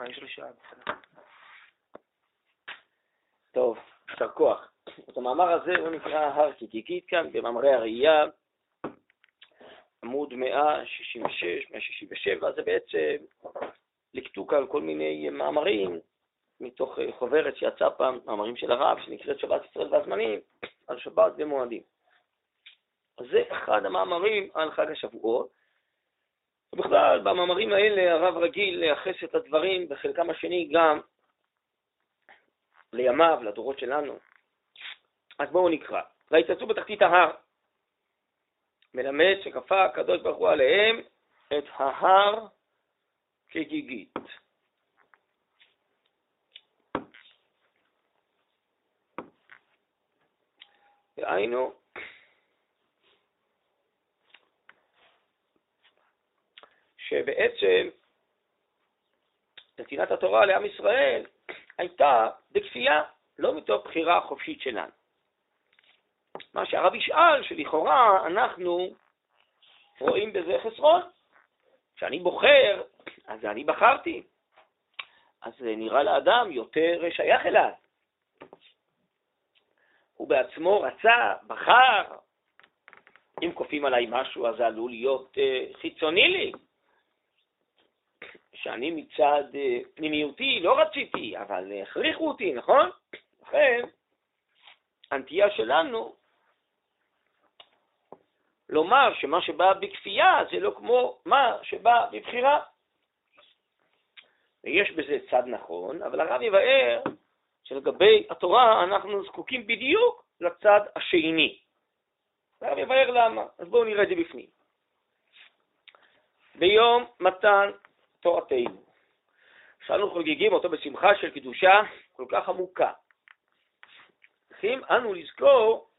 אה, יש לו שעה, בסדר. טוב, יישר כוח. את המאמר הזה הוא נקרא הר כגיגית כאן, במאמרי הראי"ה, עמוד 166, 167, זה בעצם ליקטו על כל מיני מאמרים מתוך אה, חוברת שיצא פעם, מאמרים של הרב, שנקראת שבת ישראל והזמנים, על שבת ומועדים. אז זה אחד המאמרים על חג השבועות. ובכלל, במאמרים האלה הרב רגיל לייחס את הדברים, בחלקם השני גם לימיו, לדורות שלנו. אז בואו נקרא. ויצצו בתחתית ההר, מלמד שכפה הקדוש ברוך הוא עליהם את ההר כגיגית. דהיינו, שבעצם נתינת התורה לעם ישראל הייתה בכפייה, לא מתוך בחירה חופשית שלנו. מה שהרב ישאל, שלכאורה אנחנו רואים בזה חסרון. כשאני בוחר, אז אני בחרתי. אז זה נראה לאדם יותר שייך אליו. הוא בעצמו רצה, בחר. אם כופים עליי משהו, אז זה עלול להיות uh, חיצוני לי. שאני מצד uh, פנימיותי לא רציתי, אבל הכריחו אותי, נכון? לכן, הנטייה שלנו לומר שמה שבא בכפייה זה לא כמו מה שבא בבחירה. ויש בזה צד נכון, אבל הרב יבאר שלגבי התורה אנחנו זקוקים בדיוק לצד השני. הרב יבאר למה, אז בואו נראה את זה בפנים. ביום מתן תורתנו, שאנו חוגגים אותו בשמחה של קדושה כל כך עמוקה. צריכים אנו לזכור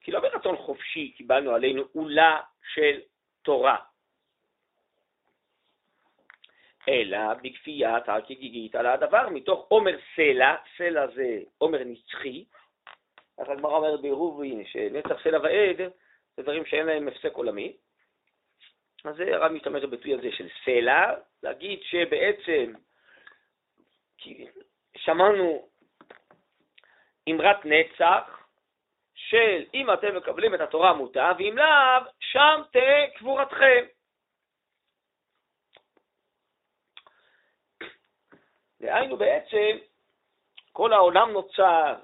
כי לא ברצון חופשי קיבלנו עלינו עולה של תורה, אלא בכפיית הכגיגית על הדבר, מתוך עומר סלע, סלע זה עומר נצחי, אז הגמרא אומרת בעירובין שנצח סלע ועד זה דברים שאין להם הפסק עולמי, אז הרב משתמש בביטוי הזה של סלע, להגיד שבעצם שמענו אמרת נצח, של אם אתם מקבלים את התורה מוטב, ואם לאו, שם תהא קבורתכם. דהיינו בעצם, כל העולם נוצר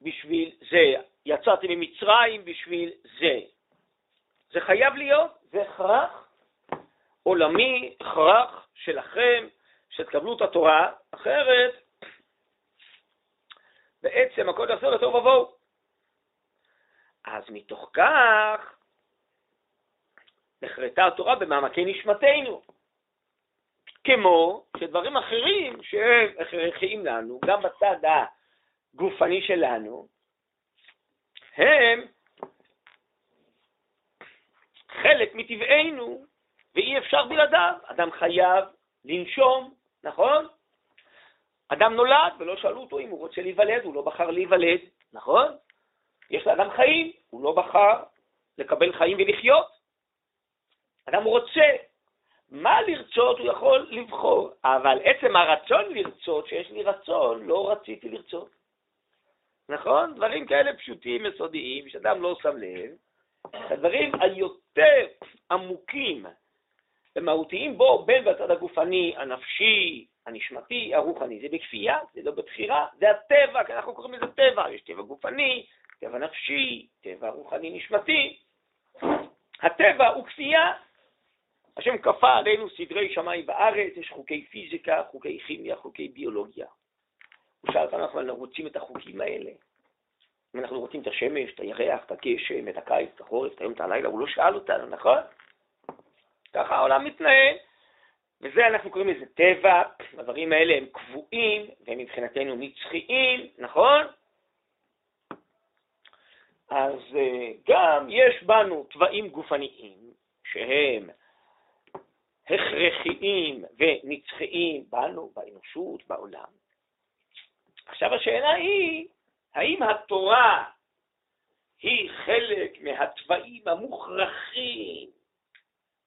בשביל זה. יצאתי ממצרים בשביל זה. זה חייב להיות, זה הכרח עולמי, הכרח שלכם, שתקבלו את התורה, אחרת בעצם הכל יחזור לתוהו ובוהו. אז מתוך כך נחרטה התורה במעמקי נשמתנו. כמו שדברים אחרים שהם הכרחיים לנו, גם בצד הגופני שלנו, הם חלק מטבענו, ואי אפשר בלעדיו. אדם חייב לנשום, נכון? אדם נולד ולא שאלו אותו אם הוא רוצה להיוולד, הוא לא בחר להיוולד, נכון? יש לאדם חיים, הוא לא בחר לקבל חיים ולחיות. אדם רוצה. מה לרצות הוא יכול לבחור, אבל עצם הרצון לרצות, שיש לי רצון, לא רציתי לרצות. נכון? דברים כאלה פשוטים, יסודיים, שאדם לא שם לב. הדברים היותר עמוקים ומהותיים בו, בין בצד הגופני, הנפשי, הנשמתי, הרוחני, זה בכפייה, זה לא בבחירה, זה הטבע, כי אנחנו קוראים לזה טבע, יש טבע גופני, טבע נפשי, טבע רוחני נשמתי. הטבע הוא כפייה. השם כפה עלינו סדרי שמיים בארץ, יש חוקי פיזיקה, חוקי כימיה, חוקי ביולוגיה. הוא שאל אותנו, אנחנו רוצים את החוקים האלה. אם אנחנו רוצים את השמש, את הירח, את הגשם, את הקיץ, את החורף, את היום, את הלילה, הוא לא שאל אותנו, נכון? ככה העולם מתנהל. וזה אנחנו קוראים לזה טבע, הדברים האלה הם קבועים, והם מבחינתנו נצחיים, נכון? אז אה, גם יש בנו תוואים גופניים שהם הכרחיים ונצחיים בנו, באנושות, בעולם. עכשיו השאלה היא, האם התורה היא חלק מהתוואים המוכרחים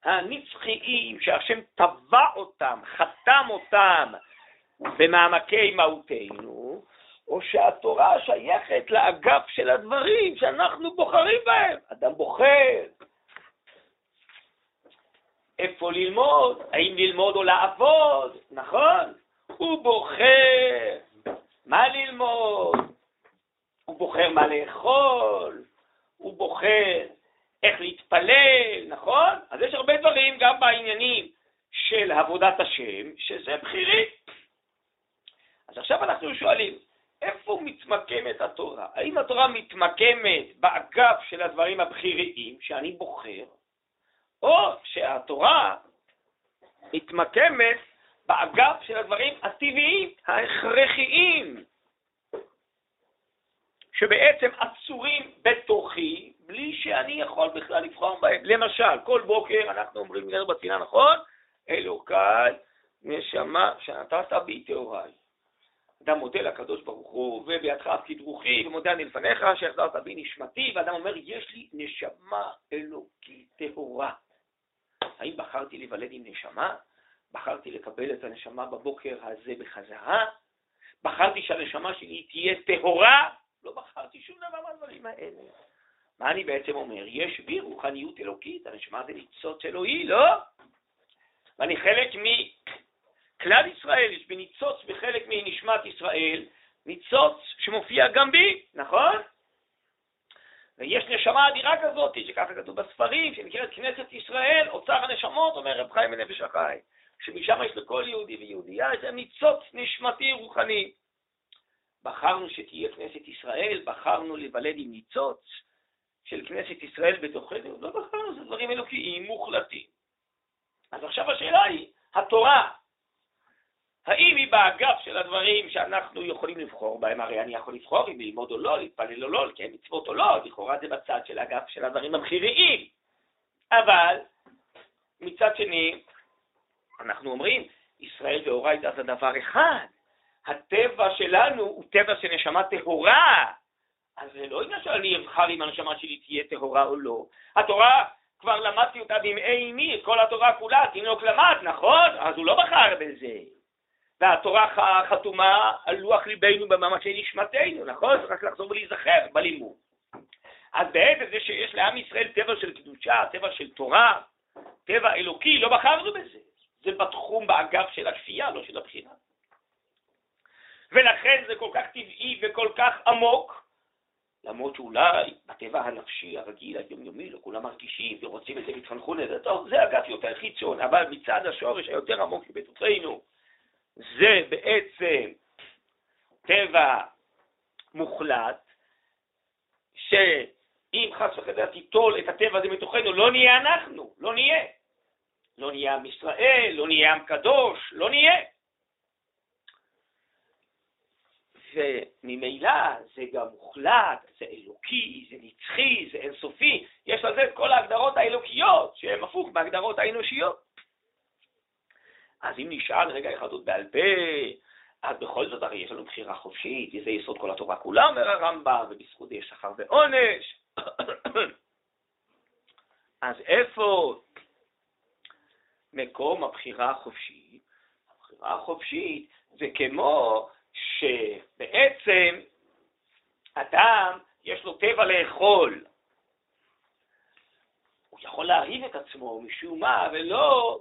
הנצחיים שהשם טבע אותם, חתם אותם במעמקי מהותנו, או שהתורה שייכת לאגף של הדברים שאנחנו בוחרים בהם. אדם בוחר איפה ללמוד, האם ללמוד או לעבוד, נכון? הוא בוחר מה ללמוד, הוא בוחר מה לאכול, הוא בוחר איך להתפלל, נכון? אז יש הרבה דברים גם בעניינים של עבודת השם, שזה בכירי. אז עכשיו אנחנו שואלים, איפה מתמקמת התורה? האם התורה מתמקמת באגף של הדברים הבכיריים שאני בוחר, או שהתורה מתמקמת באגף של הדברים הטבעיים, ההכרחיים, שבעצם עצורים בתוכי, בלי שאני יכול בכלל לבחור בהם. למשל, כל בוקר אנחנו אומרים נר בצינה, נכון? אלוקיי, נשמה שנתת בי טהוריי. אדם מודה לקדוש ברוך הוא, ובידך הפקיד רוחי, ומודה אני לפניך שהחזרת בי נשמתי, ואדם אומר, יש לי נשמה אלוקית טהורה. האם בחרתי להיוולד עם נשמה? בחרתי לקבל את הנשמה בבוקר הזה בחזרה? בחרתי שהנשמה שלי תהיה טהורה? לא בחרתי שום דבר מהדברים האלה. מה אני בעצם אומר? יש בי רוחניות אלוקית, הנשמה זה ניצוץ אלוהי, לא? ואני חלק מכלל ישראל, יש בי ניצוץ בחלק מנשמת ישראל, ניצוץ שמופיע גם בי, נכון? ויש נשמה אדירה כזאת, שככה כתוב בספרים, שנקראת כנסת ישראל, אוצר הנשמות, אומר רב חיים מנפש החי, שמשם יש לכל יהודי ויהודייה את הניצוץ נשמתי רוחני. בחרנו שתהיה כנסת ישראל, בחרנו להיוולד עם ניצוץ של כנסת ישראל בתוכנו, לא בחרנו, זה דברים אלוקיים מוחלטים. אז עכשיו השאלה היא, התורה, האם היא באגף של הדברים שאנחנו יכולים לבחור בהם? הרי אני יכול לבחור אם ללמוד או לא, להתפלל או לא, לקיים מצוות או לא, לכאורה זה בצד של האגף של הדברים הבכיריים. אבל מצד שני, אנחנו אומרים, ישראל ואורייתא זה דבר אחד. הטבע שלנו הוא טבע של נשמה טהורה. אז זה לא עניין שאני אבחר אם הנשמה שלי תהיה טהורה או לא. התורה, כבר למדתי אותה בימי אמי, את כל התורה כולה, תינוק למד, נכון? אז הוא לא בחר בזה. והתורה חתומה על לוח ליבנו בממשי נשמתנו, נכון? צריך לחזור ולהיזכר בלימוד. אז בעצם זה שיש לעם ישראל טבע של קדושה, טבע של תורה, טבע אלוקי, לא בחרנו בזה. זה בתחום, באגף של הכפייה, לא של הבחירה. ולכן זה כל כך טבעי וכל כך עמוק, למרות שאולי בטבע הנפשי הרגיל, היומיומי, לא כולם מרגישים ורוצים את זה והתחנכו לזה, טוב, זה אגף יותר חיצון, אבל מצד השורש היותר עמוק שבתוכנו, זה בעצם טבע מוחלט, שאם חס וחלילה תיטול את הטבע הזה מתוכנו, לא נהיה אנחנו, לא נהיה. לא נהיה עם ישראל, לא נהיה עם קדוש, לא נהיה. וממילא זה גם מוחלט, זה אלוקי, זה נצחי, זה אינסופי, יש לזה את כל ההגדרות האלוקיות, שהן הפוך מהגדרות האנושיות. אז אם נשאל רגע אחד עוד בעל פה, אז בכל זאת הרי יש לנו בחירה חופשית, וזה יסוד כל התורה כולה, אומר הרמב"ם, ובזכות יש שכר ועונש. אז איפה מקום הבחירה החופשית? הבחירה החופשית זה כמו שבעצם אדם יש לו טבע לאכול. הוא יכול להרעיב את עצמו משום מה, ולא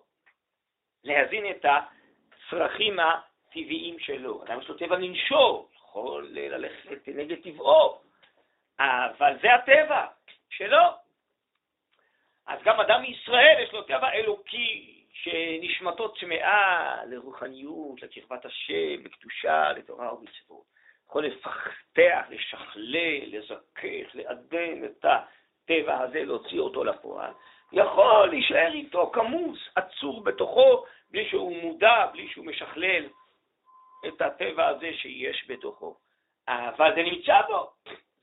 להזין את הצרכים הטבעיים שלו. אדם יש לו טבע לנשור, יכול ללכת נגד טבעו, אבל זה הטבע שלו. אז גם אדם מישראל יש לו טבע אלוקי, שנשמתו צמאה לרוחניות, לקרבת השם, לקדושה, לתורה ומצוות. יכול לפתח, לשכלל, לזכך, לעדן את הטבע הזה, להוציא אותו לפועל. יכול להישאר איתו כמוס, עצור בתוכו, בלי שהוא מודע, בלי שהוא משכלל את הטבע הזה שיש בתוכו. אבל זה נמצא בו.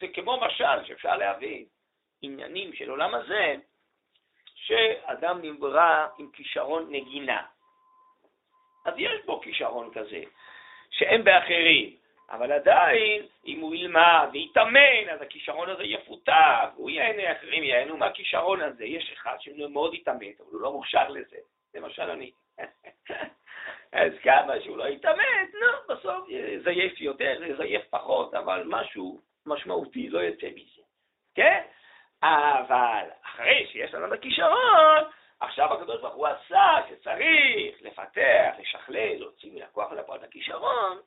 זה כמו משל שאפשר להבין. עניינים של עולם הזה, שאדם נברא עם כישרון נגינה. אז יש בו כישרון כזה, שאין באחרים, אבל עדיין, אם הוא ילמד ויתאמן, אז הכישרון הזה יפותח, הוא ייהנה, אחרים ייהנו מהכישרון הזה. יש אחד שמאוד יתאמץ, אבל הוא לא מוכשר לזה. למשל אני. אז כמה שהוא לא יתאמץ, נו, בסוף יזייף יותר, יזייף פחות, אבל משהו משמעותי לא יוצא מזה, כן? אבל אחרי שיש לנו את הכישרון, עכשיו הקדוש ברוך הוא עשה שצריך לפתח, לשכלל, להוציא מן הכוח לפועל את הכישרון,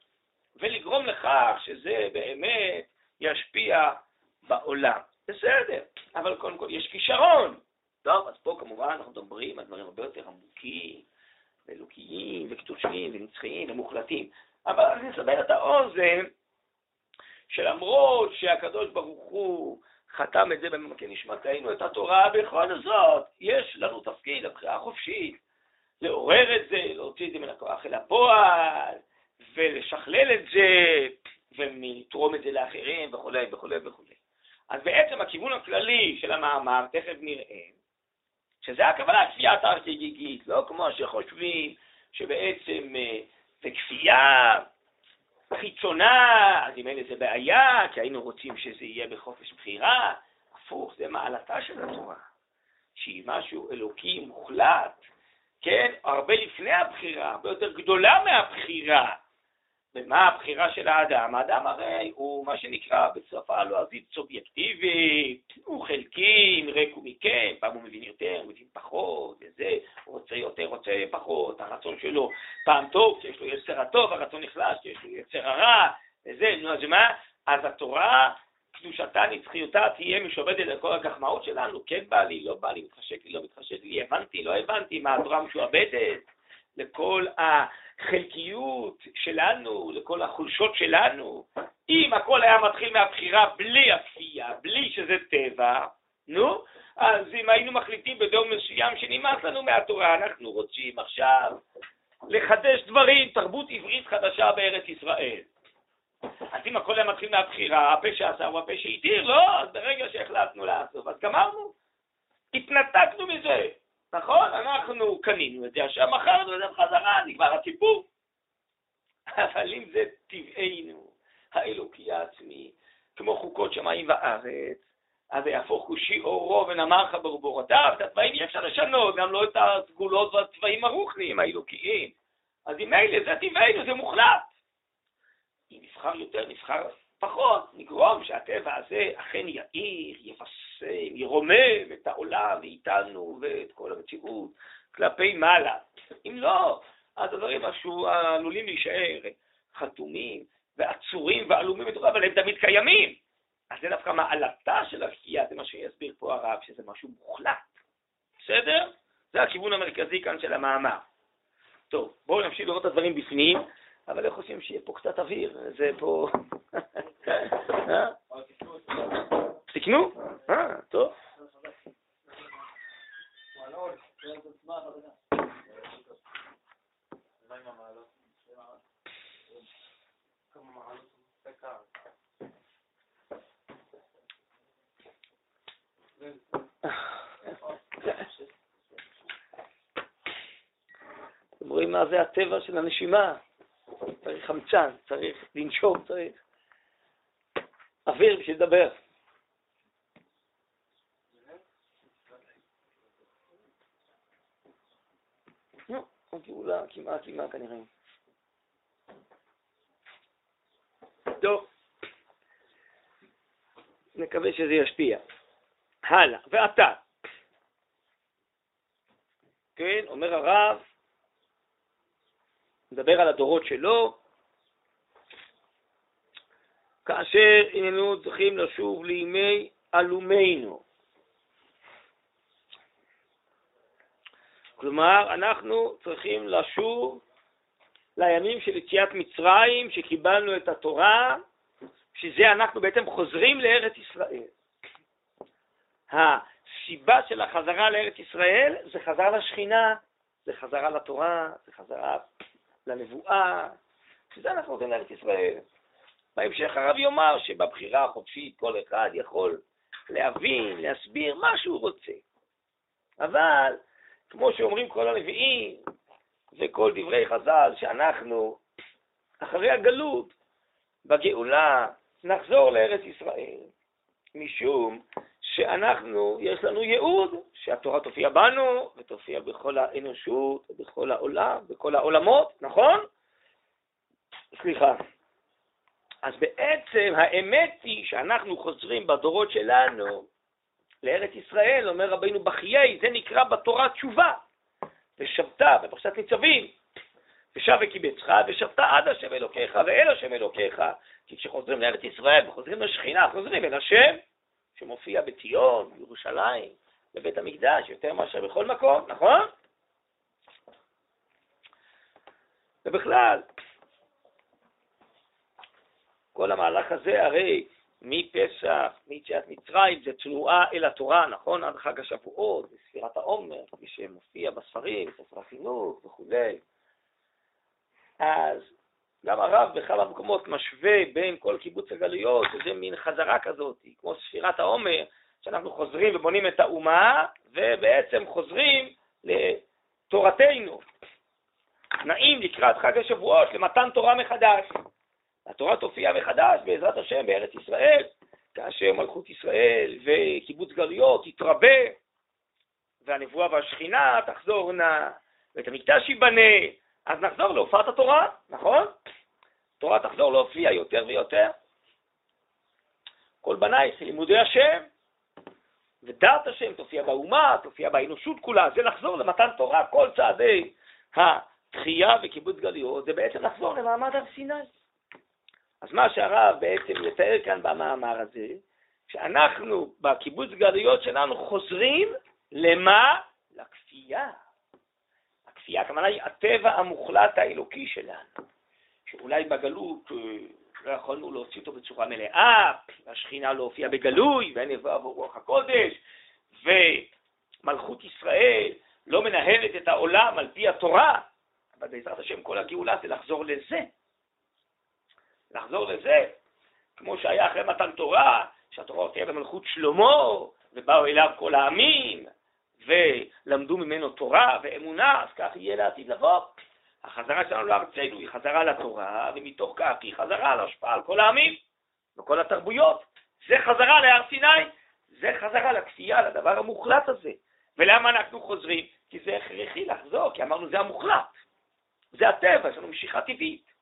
ולגרום לכך שזה באמת ישפיע בעולם. בסדר, אבל קודם כל יש כישרון. טוב, אז פה כמובן אנחנו מדברים על דברים הרבה יותר עמוקים, ואלוקיים, וקדושים, ונצחיים, ומוחלטים. אבל אני אסבר את האוזן, שלמרות שהקדוש ברוך הוא חתם את זה בממקן נשמתנו, את התורה, בכל זאת יש לנו תפקיד, הבחירה החופשית, לעורר את זה, להוציא את זה מן הכוח אל הפועל, ולשכלל את זה, ולתרום את זה לאחרים, וכולי וכולי וכולי. אז בעצם הכיוון הכללי של המאמר, תכף נראה, שזה הכוונה כפייה תרתי-גיגית, לא כמו שחושבים שבעצם אה, זה כפייה חיצונה, אז אם אין איזה בעיה, כי היינו רוצים שזה יהיה בחופש בחירה, הפוך, זה מעלתה של התורה, שהיא משהו אלוקי מוחלט, כן, הרבה לפני הבחירה, הרבה יותר גדולה מהבחירה. ומה הבחירה של האדם? האדם הרי הוא מה שנקרא בשפה הלועזית סובייקטיבית, הוא חלקי, ריק ומכם, פעם הוא מבין יותר, הוא מבין פחות, וזה, הוא רוצה יותר, רוצה פחות, הרצון שלו פעם טוב, כשיש לו יצר הטוב, הרצון נחלש, כשיש לו יצר הרע, וזה, נו אז מה? אז התורה, קדושתה, נצחיותה, תהיה משועבדת לכל הגחמאות שלנו, כן בא לי, לא בא לי, מתחשק לי, לא מתחשק לי, הבנתי, לא הבנתי, מה התורה משועבדת לכל ה... החלקיות שלנו, לכל החולשות שלנו. אם הכל היה מתחיל מהבחירה בלי הכפייה, בלי שזה טבע, נו, אז אם היינו מחליטים בדור מסוים שנמאס לנו מהתורה, אנחנו רוצים עכשיו לחדש דברים, תרבות עברית חדשה בארץ ישראל. אז אם הכל היה מתחיל מהבחירה, הפה שעשה הוא הפה שהתיר, לא, אז ברגע שהחלטנו לעשות, אז גמרנו, התנתקנו מזה. אנחנו קנינו את זה, עכשיו מכרנו את זה בחזרה, נגמר הסיפור. אבל אם זה טבענו, האלוקי העצמי, כמו חוקות שמיים וארץ, אז יהפוך כושי אורו ונמר ברבורותיו, את הצבעים אי אפשר לשנות, גם לא את הסגולות והצבעים הרוחניים האלוקיים. אז אם אלה, זה טבענו, זה מוחלט. אם נבחר יותר, נבחר פחות, נגרום שהטבע הזה אכן יאיר, יפסם, ירומם את העולם ואיתנו ואת כל המציאות כלפי מעלה. אם לא, אז הדברים עלולים להישאר חתומים ועצורים ועלומים בתוכה, אבל הם תמיד קיימים. אז זה דווקא מעלתה של השקיעה, זה מה שיסביר פה הרב, שזה משהו מוחלט. בסדר? זה הכיוון המרכזי כאן של המאמר. טוב, בואו נמשיך לראות את הדברים בפנים. אבל איך עושים שיהיה פה קצת אוויר? זה פה... אה? תקנו? אה, טוב. אתם רואים מה זה הטבע של הנשימה? צריך חמצן, צריך לנשום, צריך אוויר בשביל לדבר. נו, הגאולה כמעט כמעט כנראה. טוב, נקווה שזה ישפיע. הלאה, ועתה. כן, אומר הרב, מדבר על הדורות שלו, כאשר הננו צריכים לשוב לימי עלומינו. כלומר, אנחנו צריכים לשוב לימים של יציאת מצרים, שקיבלנו את התורה, שזה אנחנו בעצם חוזרים לארץ ישראל. הסיבה של החזרה לארץ ישראל זה חזרה לשכינה, זה חזרה לתורה, זה חזרה לנבואה, שזה אנחנו נותנים לארץ ישראל. בהמשך הרב יאמר שבבחירה החופשית כל אחד יכול להבין, להסביר מה שהוא רוצה. אבל, כמו שאומרים כל הנביאים וכל דברי חז"ל, שאנחנו, אחרי הגלות, בגאולה נחזור לארץ ישראל, משום שאנחנו, יש לנו ייעוד שהתורה תופיע בנו ותופיע בכל האנושות, בכל העולם, בכל העולמות, נכון? סליחה. אז בעצם האמת היא שאנחנו חוזרים בדורות שלנו לארץ ישראל, אומר רבינו בחיי, זה נקרא בתורה תשובה. ושבתה בפרשת ניצבים, ושב וקיבצך, ושבת עד השם אלוקיך ואל השם אלוקיך. כי כשחוזרים לארץ ישראל וחוזרים לשכינה, חוזרים אל השם, שמופיע בציון, בירושלים, בבית המקדש, יותר מאשר בכל מקום, נכון? ובכלל, כל המהלך הזה הרי מפסח, מיציאת מצרים, זה תנועה אל התורה, נכון? עד חג השבועות, בספירת העומר, כפי שמופיע בספרים, בספר החינוך וכולי. אז גם הרב בכמה מקומות משווה בין כל קיבוץ הגלויות, שזה מין חזרה כזאת, כמו ספירת העומר, שאנחנו חוזרים ובונים את האומה, ובעצם חוזרים לתורתנו. נעים לקראת חג השבועות למתן תורה מחדש. התורה תופיע מחדש בעזרת השם בארץ ישראל, כאשר מלכות ישראל וקיבוץ גלויות יתרבה, והנבואה והשכינה תחזורנה, ואת המקדש ייבנה, אז נחזור להופעת התורה, נכון? התורה תחזור להופיע יותר ויותר. כל בנייך לימודי השם, ודעת השם תופיע באומה, תופיע באנושות כולה, זה לחזור למתן תורה, כל צעדי התחייה וקיבוץ גלויות, זה בעצם לחזור למעמד הר סיני. אז מה שהרב בעצם יתאר כאן במאמר הזה, שאנחנו בקיבוץ גלויות שלנו חוזרים למה? לכפייה. הכפייה, הכוונה היא הטבע המוחלט האלוקי שלנו, שאולי בגלות אה, לא יכולנו להוציא אותו בצורה מלאה, השכינה לא הופיעה בגלוי, ואין יבוא עבור רוח הקודש, ומלכות ישראל לא מנהלת את העולם על פי התורה, אבל בעזרת השם כל הגאולה זה לחזור לזה. לחזור לזה, כמו שהיה אחרי מתן תורה, שהתורה תהיה במלכות שלמה, ובאו אליו כל העמים, ולמדו ממנו תורה ואמונה, אז כך יהיה לעתיד לבוא. החזרה שלנו לארצנו היא חזרה לתורה, ומתוך כך היא חזרה להשפעה על כל העמים וכל התרבויות. זה חזרה להר סיני, זה חזרה לכפייה, לדבר המוחלט הזה. ולמה אנחנו חוזרים? כי זה הכרחי לחזור, כי אמרנו זה המוחלט. זה הטבע, יש לנו משיכה טבעית.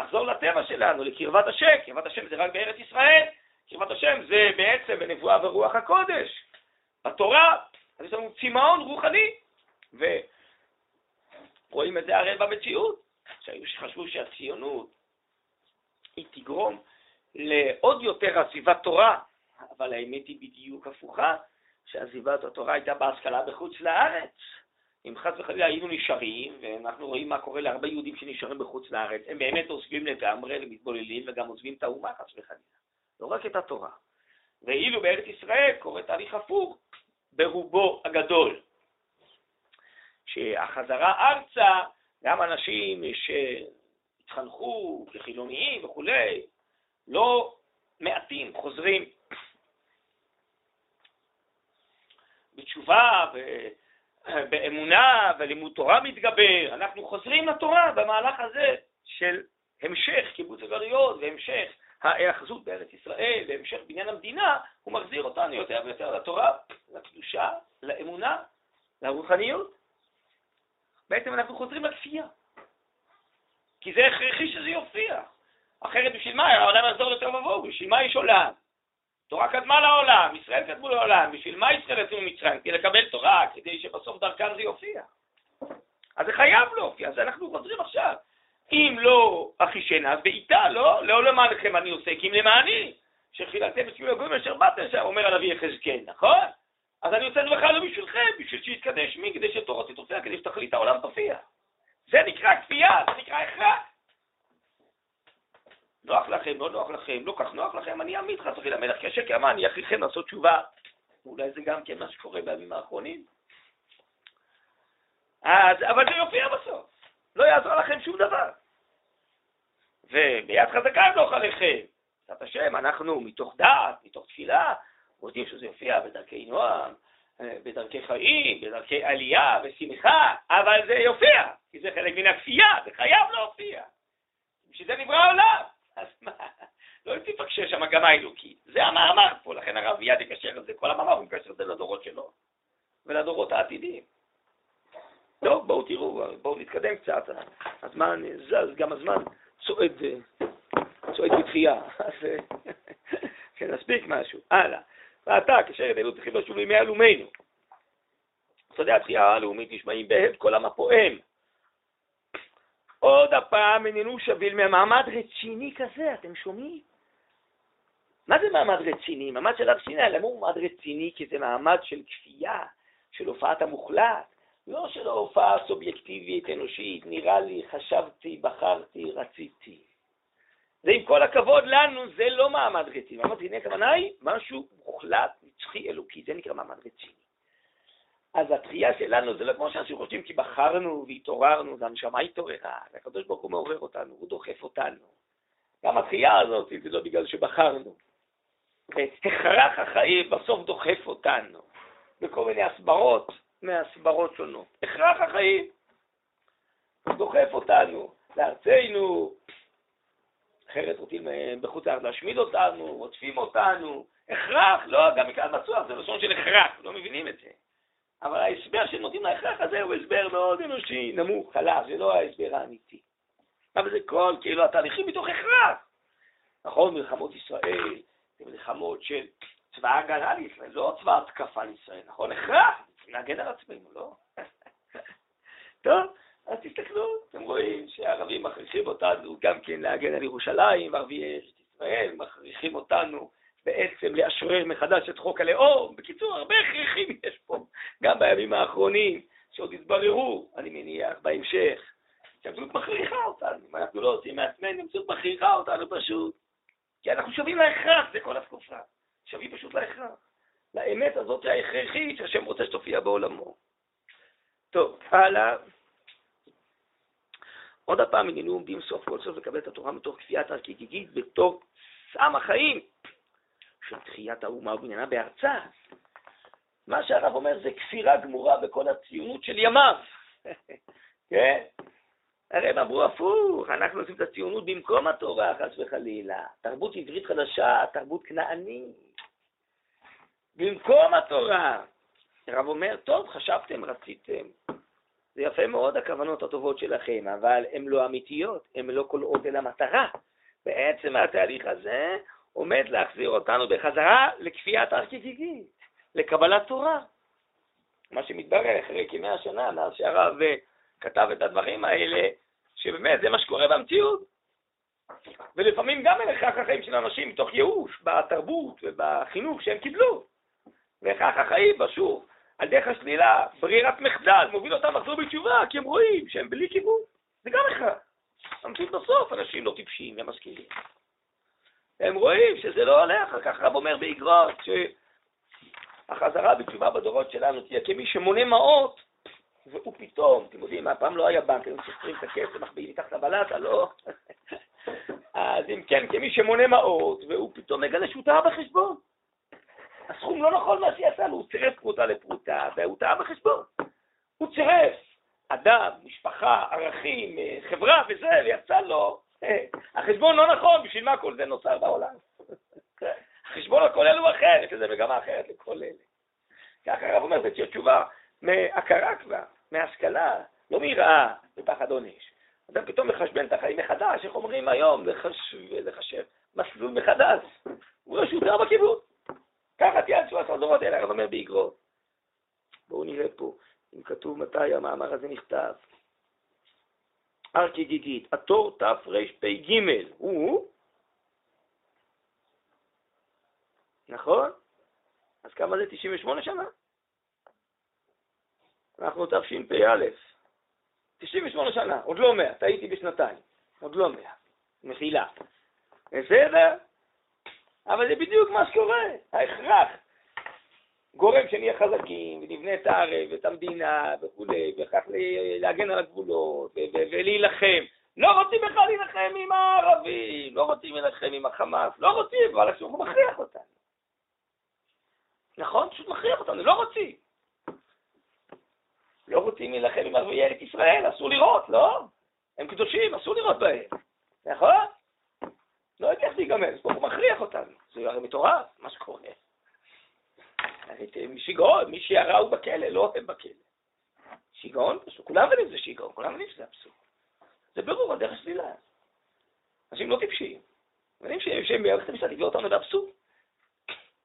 לחזור לטבע שלנו, לקרבת השם, קרבת השם זה רק בארץ ישראל, קרבת השם זה בעצם בנבואה ורוח הקודש. בתורה, אז יש לנו צמאון רוחני, ורואים את זה הרי במציאות, שהיו שחשבו שהציונות היא תגרום לעוד יותר עזיבת תורה, אבל האמת היא בדיוק הפוכה, שעזיבת התורה הייתה בהשכלה בחוץ לארץ. אם חס וחלילה היינו נשארים, ואנחנו רואים מה קורה להרבה יהודים שנשארים בחוץ לארץ, הם באמת עוזבים לגמרי, למתבוללים, וגם עוזבים את האומה חס וחלילה, לא רק את התורה. ואילו בארץ ישראל קורה תהליך הפוך, ברובו הגדול, שהחזרה ארצה, גם אנשים שהתחנכו כחילוניים וכולי, לא מעטים חוזרים. בתשובה באמונה ולימוד תורה מתגבר, אנחנו חוזרים לתורה במהלך הזה של המשך קיבוץ הגלויות והמשך ההאחזות בארץ ישראל והמשך בניין המדינה, הוא מחזיר אותנו יותר ויותר לתורה, לקדושה, לאמונה, לרוחניות. בעצם אנחנו חוזרים לכפייה. כי זה הכרחי שזה יופיע. אחרת בשביל מה? העולם יחזור לתוהו ובוהו, בשביל מה יש עולם? תורה קדמה לעולם, ישראל קדמו לעולם, בשביל מה ישראל יצאו ממצרים? כדי לקבל תורה, כדי שבסוף דרכם זה יופיע. אז זה חייב להופיע, אז אנחנו חוזרים עכשיו. אם לא אחישנה, אז בעיטה, לא? לא למענכם אני עושה, כי אם למעני, שחיללתם את סיום הגויים אשר באתם שם, אומר הנביא יחזקאל, נכון? אז אני עושה את זה בכלל לא בשבילכם, בשביל שיתקדש מי, כדי שתורתי תופיע, כדי שתכלית העולם תופיע. זה נקרא כפייה, זה נקרא הכרח. נוח לכם, לא נוח לכם, לא כך נוח לכם, אני אעמיד חס וחלילה מלך כשקר, מה אני אכריכם לעשות תשובה? אולי זה גם כן מה שקורה בימים האחרונים. אז, אבל זה יופיע בסוף, לא יעזור לכם שום דבר. וביד חזקה ימלוך עליכם. בעזרת השם, אנחנו מתוך דעת, מתוך תפילה, רוצים שזה יופיע בדרכי נועם, בדרכי חיים, בדרכי עלייה ושמחה, אבל זה יופיע, כי זה חלק מן הכפייה, זה חייב להופיע. בשביל זה נברא העולם. אז מה? לא תפקשר שם מגמה האלוקית. זה המאמר פה, לכן הרב מיד יקשר את זה, כל המאמר הוא מקשר את זה לדורות שלו ולדורות העתידיים. טוב, בואו תראו, בואו נתקדם קצת. הזמן זז, גם הזמן צועד, צועד בתחייה. אז כן, נספיק משהו. הלאה. ועתה, כשרת אלו צריכים לשוב לימי עלומינו. שדה התחייה הלאומית נשמעים בהד קולם הפועם. עוד הפעם איננו שביל ממעמד רציני כזה, אתם שומעים? מה זה מעמד רציני? מעמד של הר סיני, למה הוא מעמד רציני? כי זה מעמד של כפייה, של הופעת המוחלט, לא של ההופעה הסובייקטיבית, אנושית, נראה לי, חשבתי, בחרתי, רציתי. זה עם כל הכבוד לנו, זה לא מעמד רציני. מעמד רציני הכוונה היא משהו מוחלט, נצחי, אלוקי, זה נקרא מעמד רציני. אז התחייה שלנו זה לא כמו שאנשים חושבים כי בחרנו והתעוררנו, זה הנשמה התעוררה, והקדוש ברוך הוא מעורר אותנו, הוא דוחף אותנו. גם התחייה הזאת זה לא בגלל שבחרנו. הכרח החיים בסוף דוחף אותנו, בכל מיני הסברות מהסברות שונות. הכרח החיים דוחף אותנו לארצנו, אחרת רוצים אה, בחוץ לארץ להשמיד אותנו, רודפים אותנו. הכרח, לא, גם מכאן מצוח, זה לשון של הכרח, לא מבינים את זה. אבל ההסבר שנותנים להכרח הזה הוא הסבר מאוד אנושי, נמוך, חלש, זה לא ההסבר האמיתי. אבל זה כל, כאילו, התהליכים מתוך הכרח. נכון, מלחמות ישראל, זה מלחמות של צבא הגנה לישראל, לא צבא התקפה לישראל, נכון? הכרח, להגן על עצמנו, לא? טוב, אז תסתכלו, אתם רואים שהערבים מכריחים אותנו גם כן להגן על ירושלים, ערביי ארץ ישראל מכריחים אותנו בעצם לאשרר מחדש את חוק הלאום. בקיצור, הרבה הכרחים יש פה, גם בימים האחרונים, שעוד יתבררו, אני מניח, בהמשך, שהמציאות מכריחה אותנו. אם אנחנו לא עושים מעצמנו, המציאות מכריחה אותנו פשוט. כי אנחנו שווים להכרח, זה כל התקופה. שווים פשוט להכרח. לאמת הזאת ההכרחית שהשם רוצה שתופיע בעולמו. טוב, הלאה. עוד הפעם הננו עומדים סוף כל סוף לקבל את התורה מתוך כפיית הגיגית בתור סם החיים של תחיית האומה ובניינה בארצה. מה שהרב אומר זה כפירה גמורה בכל הציונות של ימיו. כן? הרי הם אמרו הפוך, אנחנו עושים את הציונות במקום התורה, חס וחלילה. תרבות עברית חדשה, תרבות כנענית. במקום התורה. הרב אומר, טוב, חשבתם, רציתם. זה יפה מאוד הכוונות הטובות שלכם, אבל הן לא אמיתיות, הן לא כל עוד אל המטרה. בעצם התהליך הזה עומד להחזיר אותנו בחזרה לכפיית ארכיטיגית, לקבלת תורה. מה שמתברר אחרי כמאה שנה, מאז שהרב אה, כתב את הדברים האלה, שבאמת זה מה שקורה במציאות. ולפעמים גם אין הכרח החיים של אנשים מתוך ייאוש, בתרבות ובחינוך שהם קיבלו. והכרח החיים, בשוב, על דרך השלילה, ברירת מחדל, מוביל אותם לחזור בתשובה, כי הם רואים שהם בלי כיוון. זה גם הכרח. המציאות בסוף, אנשים לא טיפשים, הם משכילים. הם רואים שזה לא הולך, כך רב אומר באגרות, שהחזרה בתשובה בדורות שלנו תהיה כמי שמונה מעות, והוא פתאום, אתם יודעים, הפעם לא היה בנק, היו סופרים את הכסף, מחביאים מתחת לבלטה, לא. אז אם כן, כמי שמונה מעות, והוא פתאום מגלה שהוא טעה בחשבון. הסכום לא נכון מה שיצא לו, הוא צירף פרוטה לפרוטה, והוא טעה בחשבון. הוא צירף אדם, משפחה, ערכים, חברה וזה, ויצא לו, החשבון לא נכון, בשביל מה כל זה נוצר בעולם? החשבון הכולל הוא אחר, יש לזה מגמה אחרת לכל אלה. ככה הרב אומר, זה תשובה מהכרה כבר, מהשכלה, לא מיראה ופחד עונש. אתה פתאום מחשבן את החיים מחדש, איך אומרים היום, לחשב מסלול מחדש. הוא שהוא טעה בכיוון. ככה תהיה תשובת הדורות האלה, הרב אומר באגרות. בואו נראה פה, אם כתוב מתי המאמר הזה נכתב. ארכי גיגית, התור תרפ"ג, הוא, נכון? אז כמה זה 98 שנה? אנחנו תשפ"א. 98 שנה, עוד לא 100, טעיתי בשנתיים, עוד לא 100, מחילה. בסדר? אבל זה בדיוק מה שקורה, ההכרח. גורם שנהיה חזקים, ונבנה את הארץ ואת המדינה וכולי, וכך להגן על הגבולות ולהילחם. לא רוצים בכלל להילחם עם הערבים, לא רוצים להילחם עם החמאס, לא רוצים, אבל הוא מכריח אותנו. נכון? פשוט מכריח אותנו, לא רוצים. לא רוצים להילחם עם ערביי ארץ ישראל, אסור לראות, לא? הם קדושים, אסור לראות בהם, נכון? לא יודע איך זה ייגמר, הוא מכריח אותנו. זה הרי מטורף, מה שקורה. שיגעון, מי שירה הוא בכלא, לא הם בכלא. שיגעון פשוט, כולם מבינים שזה שיגעון, כולם מבינים שזה אבסורד. זה ברור, הדרך שלילה. אנשים לא טיפשיים. מבינים מערכת המשפט הביאו אותנו לאבסורד.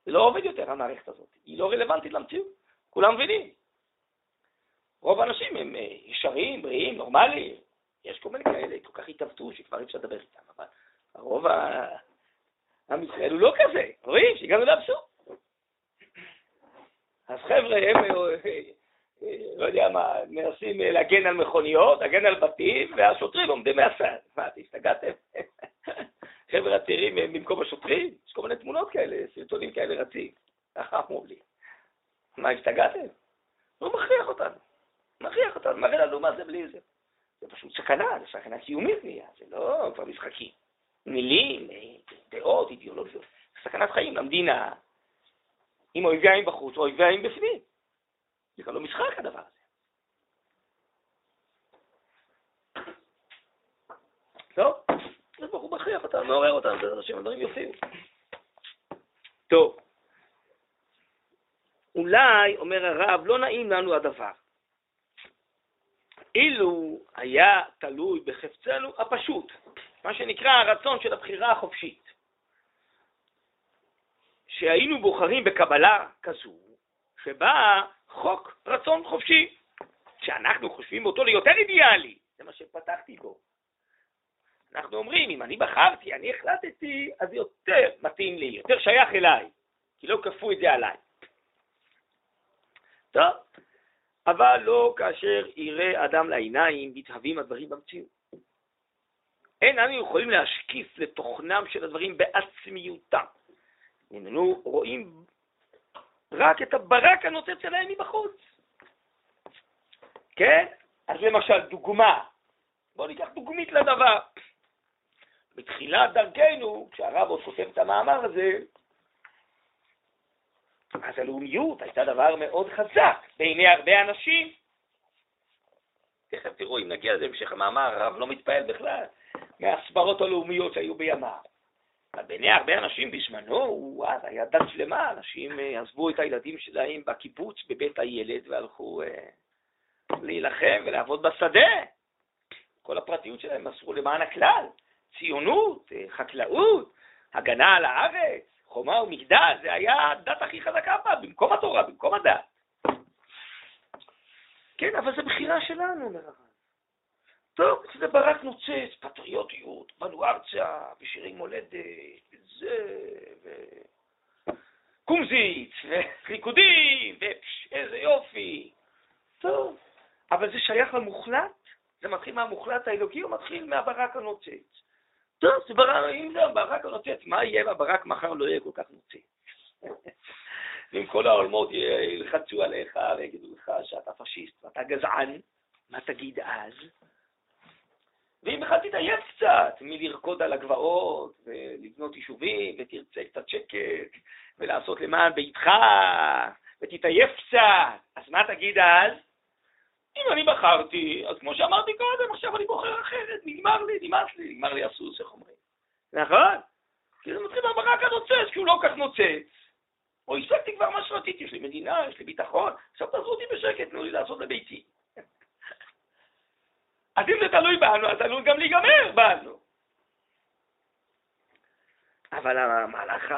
זה לא עובד יותר, המערכת הזאת. היא לא רלוונטית למציאות. כולם מבינים. רוב האנשים הם אה, ישרים, בריאים, נורמליים. יש כל מיני כאלה, כל כך התעוותו שכבר אי אפשר לדבר איתם, אבל הרוב עם ישראל הוא לא כזה. רואים שהגענו לאבסורד. אז חבר'ה, הם, אה, אה, לא יודע מה, מנסים להגן על מכוניות, להגן על בתים, והשוטרים עומדים מהסד. מה, אתם השתגעתם? חבר'ה הצעירים במקום השוטרים? יש כל מיני תמונות כאלה, סרטונים כאלה רצים. ככה אמרו לי. מה, השתגעתם? הוא מכריח אותנו. מכריח אותנו, מראה לנו מה זה בלי זה. זה פשוט סכנה, זה סכנה קיומית נהיה, זה לא כבר משחקים. מילים, דעות, אידיאולוגיות. סכנת חיים למדינה, עם אויביים בחוץ או אויביים בפנים. זה כבר לא משחק הדבר הזה. טוב, זה ברוך הוא מכריח אותנו, מעורר אותנו, זה אנשים, הדברים יופיעו. טוב, אולי, אומר הרב, לא נעים לנו הדבר. אילו היה תלוי בחפצנו הפשוט, מה שנקרא הרצון של הבחירה החופשית, שהיינו בוחרים בקבלה כזו, שבה חוק רצון חופשי, שאנחנו חושבים אותו ליותר אידיאלי, זה מה שפתחתי בו. אנחנו אומרים, אם אני בחרתי, אני החלטתי, אז יותר מתאים לי, יותר שייך אליי, כי לא כפו את זה עליי. טוב, אבל לא כאשר יראה אדם לעיניים, מתהווים הדברים במציאות. אין אנו יכולים להשקיף לתוכנם של הדברים בעצמיותם. איננו רואים רק את הברק הנוצץ שלהם מבחוץ. כן? אז למשל, דוגמה. בואו ניקח דוגמית לדבר. בתחילת דרכנו, כשהרב עוד כותב את המאמר הזה, אז הלאומיות הייתה דבר מאוד חזק בעיני הרבה אנשים. תכף תראו, אם נגיע לזה בהמשך המאמר, הרב לא מתפעל בכלל מהסברות הלאומיות שהיו בימיו. אבל בעיני הרבה אנשים בזמנו, אז היה דת שלמה, אנשים אה, עזבו את הילדים שלהם בקיבוץ בבית הילד והלכו אה, להילחם ולעבוד בשדה. כל הפרטיות שלהם מסרו למען הכלל, ציונות, אה, חקלאות, הגנה על הארץ, חומה ומגדל, זה היה הדת הכי חזקה בה, במקום התורה, במקום הדת. כן, אבל זו בחירה שלנו, אומר הרב. טוב, זה ברק נוצץ, פטריוטיות, בנו ארצה, בשירי מולדת, וזה, ו... קומזיץ, וריקודים, ואיזה יופי. טוב, אבל זה שייך למוחלט? זה מתחיל מהמוחלט האלוקי או מתחיל מהברק הנוצץ? טוב, זה ברק, אם זה הברק הנוצץ, מה יהיה אם הברק מחר לא יהיה כל כך נוצץ? אם כל העולמות ילחצו עליך ויגידו לך שאתה פשיסט ואתה גזען, מה תגיד אז? ואם בכלל תתעייף קצת מלרקוד על הגבעות ולבנות יישובים ותרצה קצת שקט ולעשות למען ביתך ותתעייף קצת, אז מה תגיד אז? אם אני בחרתי, אז כמו שאמרתי קודם, עכשיו אני בוחר אחרת, נגמר לי, נמאס לי, נגמר לי הסוס, איך אומרים? נכון? כי זה מתחיל מהברק הנוצץ, כי הוא לא כך נוצץ. או השגתי כבר מה שרציתי, יש לי מדינה, יש לי ביטחון, עכשיו תעזרו אותי בשקט, תנו לי לעשות לביתי. אז אם זה תלוי בנו, אז עלול גם להיגמר בנו. אבל המהלך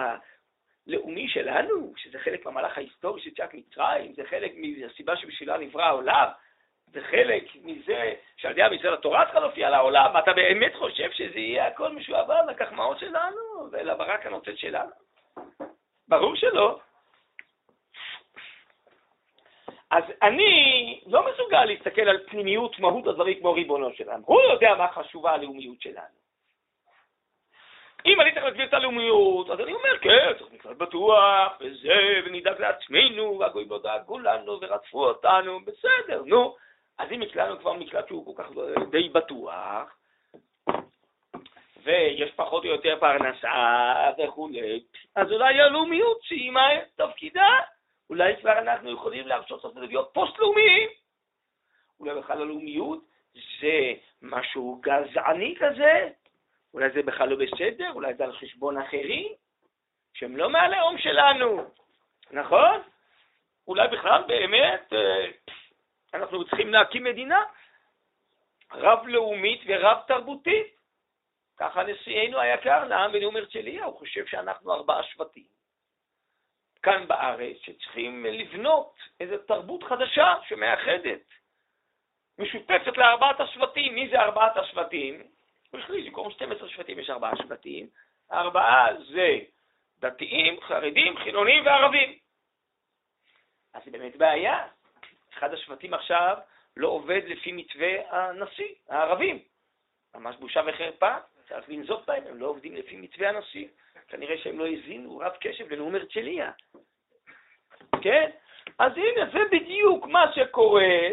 הלאומי שלנו, שזה חלק מהמהלך ההיסטורי של יציאת מצרים, זה חלק מהסיבה שבשבילה נברא העולם, זה חלק מזה שעל ידי המצווה התורה צריכה להופיע לעולם, אתה באמת חושב שזה יהיה הכל משועבד לקחמאות שלנו ולברק הנוצץ שלנו? ברור שלא. אז אני לא מסוגל להסתכל על פנימיות מהות הדברים כמו ריבונו שלנו. הוא יודע מה חשובה הלאומיות שלנו. אם אני צריך להסביר את הלאומיות, אז אני אומר, כן, צריך מקלט בטוח, וזה, ונדאג לעצמנו, והגויים לא דאגו לנו, ורדפו אותנו, בסדר, נו. אז אם מקלטנו כבר מקלט שהוא כל כך די בטוח, ויש פחות או יותר פרנסה וכולי, אז אולי הלאומיות סיימה את תפקידה. אולי כבר אנחנו יכולים להרשות לעצמנו להיות פוסט-לאומיים. אולי בכלל הלאומיות זה משהו גזעני כזה, אולי זה בכלל לא בסדר, אולי זה על חשבון אחרים, שהם לא מהלאום שלנו, נכון? אולי בכלל באמת אה, אנחנו צריכים להקים מדינה רב-לאומית ורב-תרבותית. ככה נשיאנו היקר נאם בנאום הרצליה, הוא חושב שאנחנו ארבעה שבטים. כאן בארץ, שצריכים לבנות איזו תרבות חדשה שמאחדת, משותפת לארבעת השבטים. מי זה ארבעת השבטים? הוא החליט במקום 12 שבטים יש ארבעה שבטים. ארבעה זה דתיים, חרדים, חילונים וערבים. אז זה באמת בעיה. אחד השבטים עכשיו לא עובד לפי מתווה הנשיא, הערבים. ממש בושה וחרפה, צריך לנזוף בהם, הם לא עובדים לפי מתווה הנשיא. כנראה שהם לא האזינו רב קשב לנאום הרצליה. כן? אז הנה, זה בדיוק מה שקורה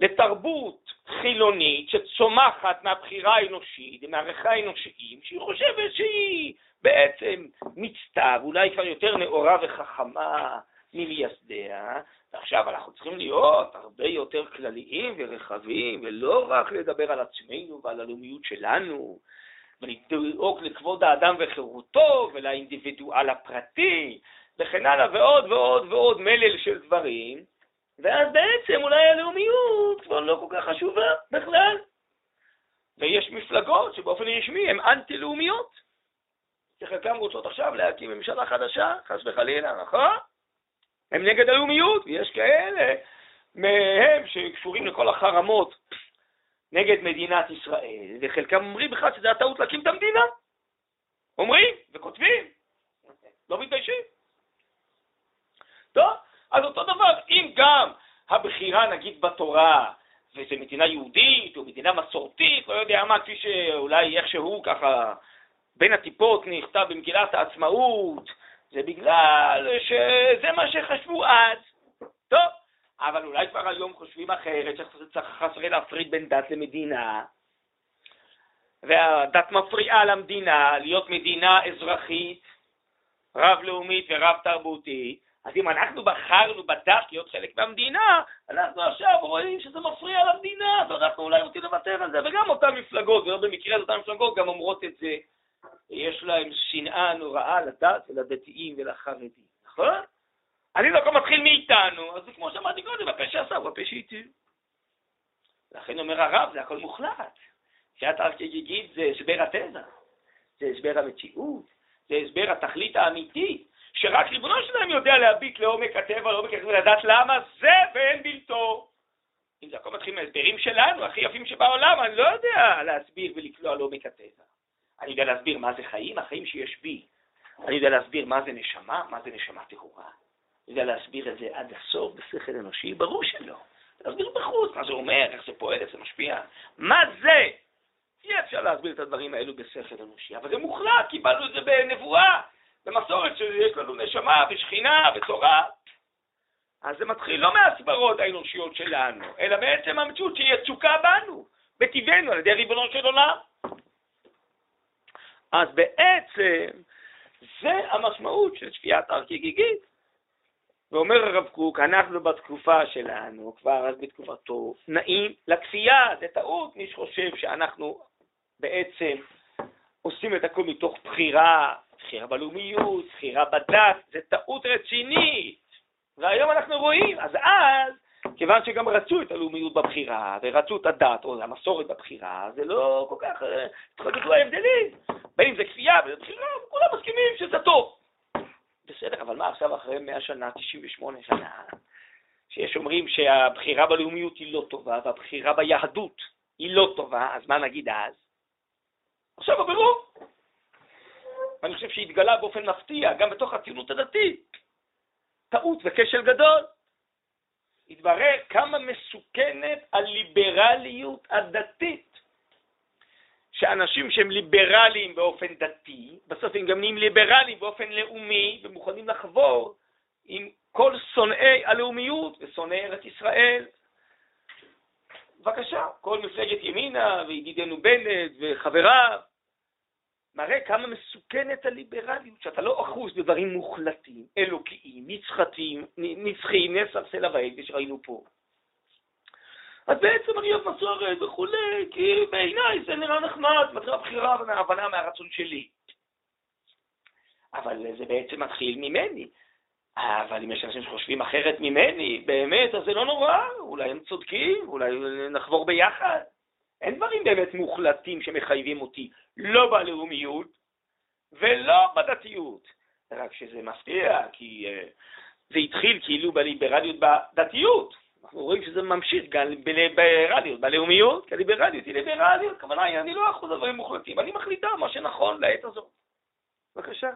לתרבות חילונית שצומחת מהבחירה האנושית ומהערכה האנושיים, שהיא חושבת שהיא בעצם מצטר, אולי כבר יותר נאורה וחכמה ממייסדיה, ועכשיו אנחנו צריכים להיות הרבה יותר כלליים ורחבים, ולא רק לדבר על עצמנו ועל הלאומיות שלנו, ולדאוג לכבוד האדם וחירותו ולאינדיבידואל הפרטי, וכן הלאה, ועוד ועוד ועוד מלל של דברים, ואז בעצם אולי הלאומיות כבר לא כל כך חשובה בכלל. ויש מפלגות שבאופן רשמי הן אנטי-לאומיות, שחלקן רוצות עכשיו להקים ממשלה חדשה, חס וחלילה, נכון? הם נגד הלאומיות, ויש כאלה מהם שקשורים לכל החרמות נגד מדינת ישראל, וחלקם אומרים בכלל שזה הטעות להקים את המדינה. אומרים וכותבים, לא מתביישים. טוב, אז אותו דבר, אם גם הבחירה נגיד בתורה, וזו מדינה יהודית או מדינה מסורתית, לא יודע מה, כפי שאולי איכשהו ככה בין הטיפות נכתב במגילת העצמאות, זה בגלל שזה מה שחשבו אז. טוב, אבל אולי כבר היום חושבים אחרת, שצריך חסרי להפריד בין דת למדינה, והדת מפריעה למדינה להיות מדינה אזרחית, רב-לאומית ורב-תרבותית, אז אם אנחנו בחרנו בדת להיות חלק מהמדינה, אנחנו עכשיו רואים שזה מפריע למדינה, ואנחנו אולי רוצים לוותר על זה, וגם אותן מפלגות, ולא במקרה אותן מפלגות גם אומרות את זה, יש להם שנאה נוראה לדת ולדתיים ולחרדים, נכון? אני לא כל מתחיל מאיתנו, אז זה כמו שאמרתי קודם, הפה שעשה הוא הפה שהתיר. לכן אומר הרב, זה הכל מוחלט. שאת ארכיגיגית זה הסבר התזה, זה הסבר המציאות, זה הסבר התכלית האמיתית, שרק ריבונו שלהם יודע להביט לעומק הטבע, לעומק הטבע, ולדעת למה זה ואין בלתו. אם זה הכל מתחיל מההסברים שלנו, הכי יפים שבעולם, אני לא יודע להסביר ולקלוע לעומק הטבע. אני יודע להסביר מה זה חיים, החיים שיש בי. אני יודע להסביר מה זה נשמה, מה זה נשמה טהורה. יודע להסביר את זה עד הסוף בשכל אנושי, ברור שלא. להסביר בחוץ, מה זה אומר, איך זה פועל, איך זה משפיע. מה זה? אי אפשר להסביר את הדברים האלו בשכל אנושי, אבל זה מוחלט, קיבלנו את זה בנבואה, במסורת שיש לנו נשמה ושכינה ותורה. אז זה מתחיל לא מהסברות האנושיות שלנו, אלא בעצם המציאות שהיא יצוקה בנו, בטבענו, על ידי ריבונו של עולם. אז בעצם זה המשמעות של שפיית הר כגיגית. ואומר הרב קוק, אנחנו בתקופה שלנו, כבר אז בתקופתו, נעים לכפייה, זה טעות, מי שחושב שאנחנו בעצם עושים את הכל מתוך בחירה, בחירה בלאומיות, בחירה בדת, זה טעות רצינית. והיום אנחנו רואים, אז אז, כיוון שגם רצו את הלאומיות בבחירה, ורצו את הדת או המסורת בבחירה, זה לא כל כך, התחדדו אה, ההבדלים. בין אם זה כפייה וזה בחירה, כולם מסכימים שזה טוב. בסדר, אבל מה עכשיו אחרי 100 שנה, 98 שנה, שיש אומרים שהבחירה בלאומיות היא לא טובה, והבחירה ביהדות היא לא טובה, אז מה נגיד אז? עכשיו הבירור. ואני חושב שהתגלה באופן מפתיע, גם בתוך הציונות הדתית, טעות וכשל גדול. התברר כמה מסוכנת הליברליות הדתית. שאנשים שהם ליברליים באופן דתי, בסוף הם גם נהיים ליברליים באופן לאומי ומוכנים לחבור עם כל שונאי הלאומיות ושונאי ארץ ישראל. בבקשה, כל מפלגת ימינה וידידנו בנט וחבריו, מראה כמה מסוכנת הליברליות, שאתה לא אחוז בדברים מוחלטים, אלוקיים, נצחתיים, נצחיים, נס ארסל הוואי, שראינו פה. אז בעצם אני אוהב מסורת וכולי, כי בעיניי זה נראה נחמד, מתחילה בחירה ומההבנה מהרצון שלי. אבל זה בעצם מתחיל ממני. אבל אם יש אנשים שחושבים אחרת ממני, באמת, אז זה לא נורא, אולי הם צודקים, אולי נחבור ביחד. אין דברים באמת מוחלטים שמחייבים אותי, לא בלאומיות ולא בדתיות. רק שזה מפתיע, כי uh, זה התחיל כאילו בליברליות בדתיות. אנחנו רואים שזה ממשיך גם בליברליות, בלאומיות, כי הליברליות היא ליברליות, הכוונה היא, אני לא אחוז דברים מוחלטים, אני מחליטה מה שנכון לעת הזאת. בבקשה.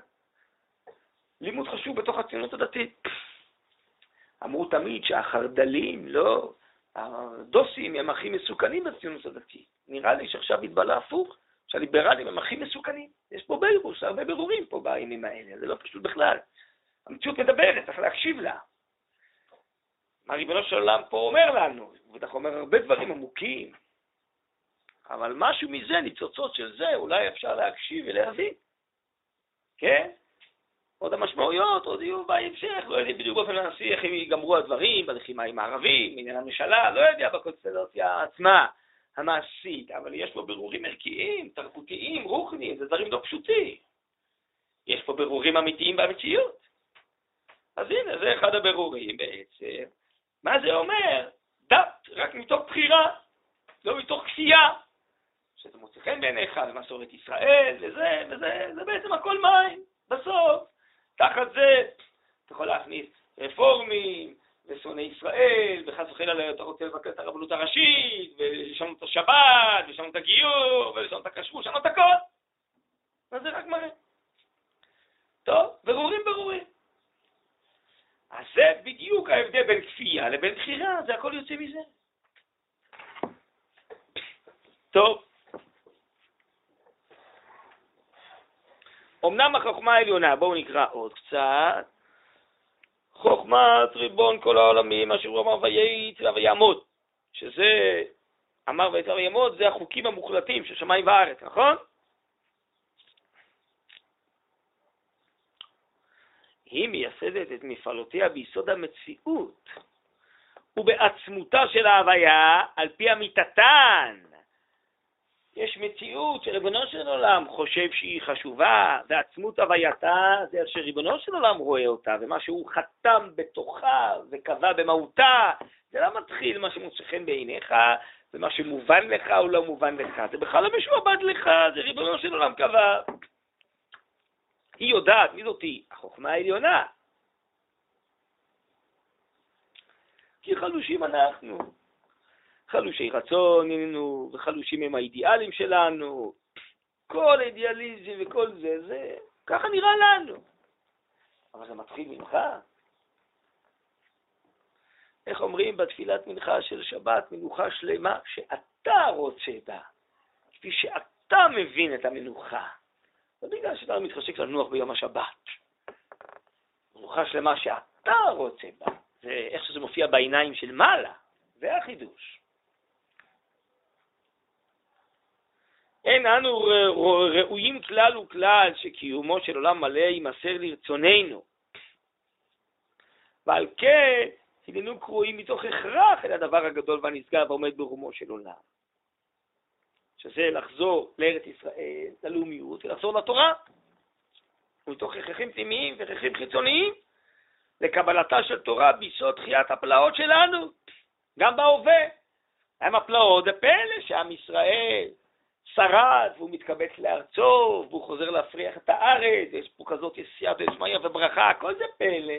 לימוד חשוב בתוך הציונות הדתית. אמרו תמיד שהחרד"לים, לא, הדוסים הם הכי מסוכנים בציונות הדתית. נראה לי שעכשיו התבלה הפוך, שהליברלים הם הכי מסוכנים. יש פה בירוס, הרבה בירורים פה בימים האלה, זה לא פשוט בכלל. המציאות מדברת, צריך להקשיב לה. מה ריבונו של עולם פה אומר לנו? הוא בטח אומר הרבה דברים עמוקים, אבל משהו מזה, ניצוצות של זה, אולי אפשר להקשיב ולהבין. כן? עוד המשמעויות, עוד יהיו בהמשך, לא יודע בדיוק באופן מעשי איך הם ייגמרו הדברים, בלחימה עם הערבים, בעניין הממשלה, לא יודע בקונסטלציה עצמה, המעשית, אבל יש פה בירורים ערכיים, תרבותיים, רוחניים, זה דברים לא פשוטים. יש פה בירורים אמיתיים במציאות. אז הנה, זה אחד הבירורים בעצם. מה זה אומר? דת, רק מתוך בחירה, לא מתוך כפייה. שזה מוצא חן בעיניך, למסורת ישראל, וזה, וזה, זה בעצם הכל מים, בסוף. תחת זה אתה יכול להכניס רפורמים ושונאי ישראל, וחס וחלילה אתה רוצה לבקר את הרבנות הראשית, ולשנות את השבת, ולשנות את הגיור, ולשנות את הכשרות, לשנות הכל. אז זה רק מראה. טוב, ברורים בדיוק ההבדל בין כפייה לבין בחירה, זה הכל יוצא מזה. טוב. אמנם החוכמה העליונה, בואו נקרא עוד קצת. חוכמת ריבון כל העולמים, אשר הוא אמר ויהי יצא ויעמוד, שזה, אמר ויצא ויעמוד, זה החוקים המוחלטים של שמיים וארץ, נכון? היא מייסדת את מפעלותיה ביסוד המציאות ובעצמותה של ההוויה על פי אמיתתן. יש מציאות שריבונו של עולם חושב שהיא חשובה, ועצמות הווייתה זה איך שריבונו של עולם רואה אותה, ומה שהוא חתם בתוכה וקבע במהותה, זה לא מתחיל מה שמוצא חן בעיניך, ומה שמובן לך או לא מובן לך, זה בכלל לא משועבד לך, זה ריבונו של עולם קבע. היא יודעת, מי זאתי? החוכמה העליונה. כי חלושים אנחנו. חלושי רצון הננו, וחלושים הם האידיאלים שלנו. כל אידיאליזם וכל זה, זה ככה נראה לנו. אבל זה מתחיל ממך. איך אומרים בתפילת מנחה של שבת, מנוחה שלמה, שאתה רוצה בה, כפי שאתה מבין את המנוחה. לא בגלל שאתה מתחשק לנוח ביום השבת. מנוחה שלמה שאתה רוצה בה. זה איך שזה מופיע בעיניים של מעלה, זה החידוש. אין אנו ראויים כלל וכלל שקיומו של עולם מלא יימסר לרצוננו. ועל כן הננו קרואים מתוך הכרח אל הדבר הגדול והנשגב העומד ברומו של עולם. שזה לחזור לארץ ישראל, ללאומיות, ולחזור לתורה. ומתוך הכרחים פנימיים והכרחים חיצוניים, לקבלתה של תורה ביסוד תחיית הפלאות שלנו, גם בהווה. הם הפלאות, זה פלא שעם ישראל שרד, והוא מתקבץ לארצו, והוא חוזר להפריח את הארץ, יש פה כזאת יסיעה ושמעיה וברכה, הכל זה פלא.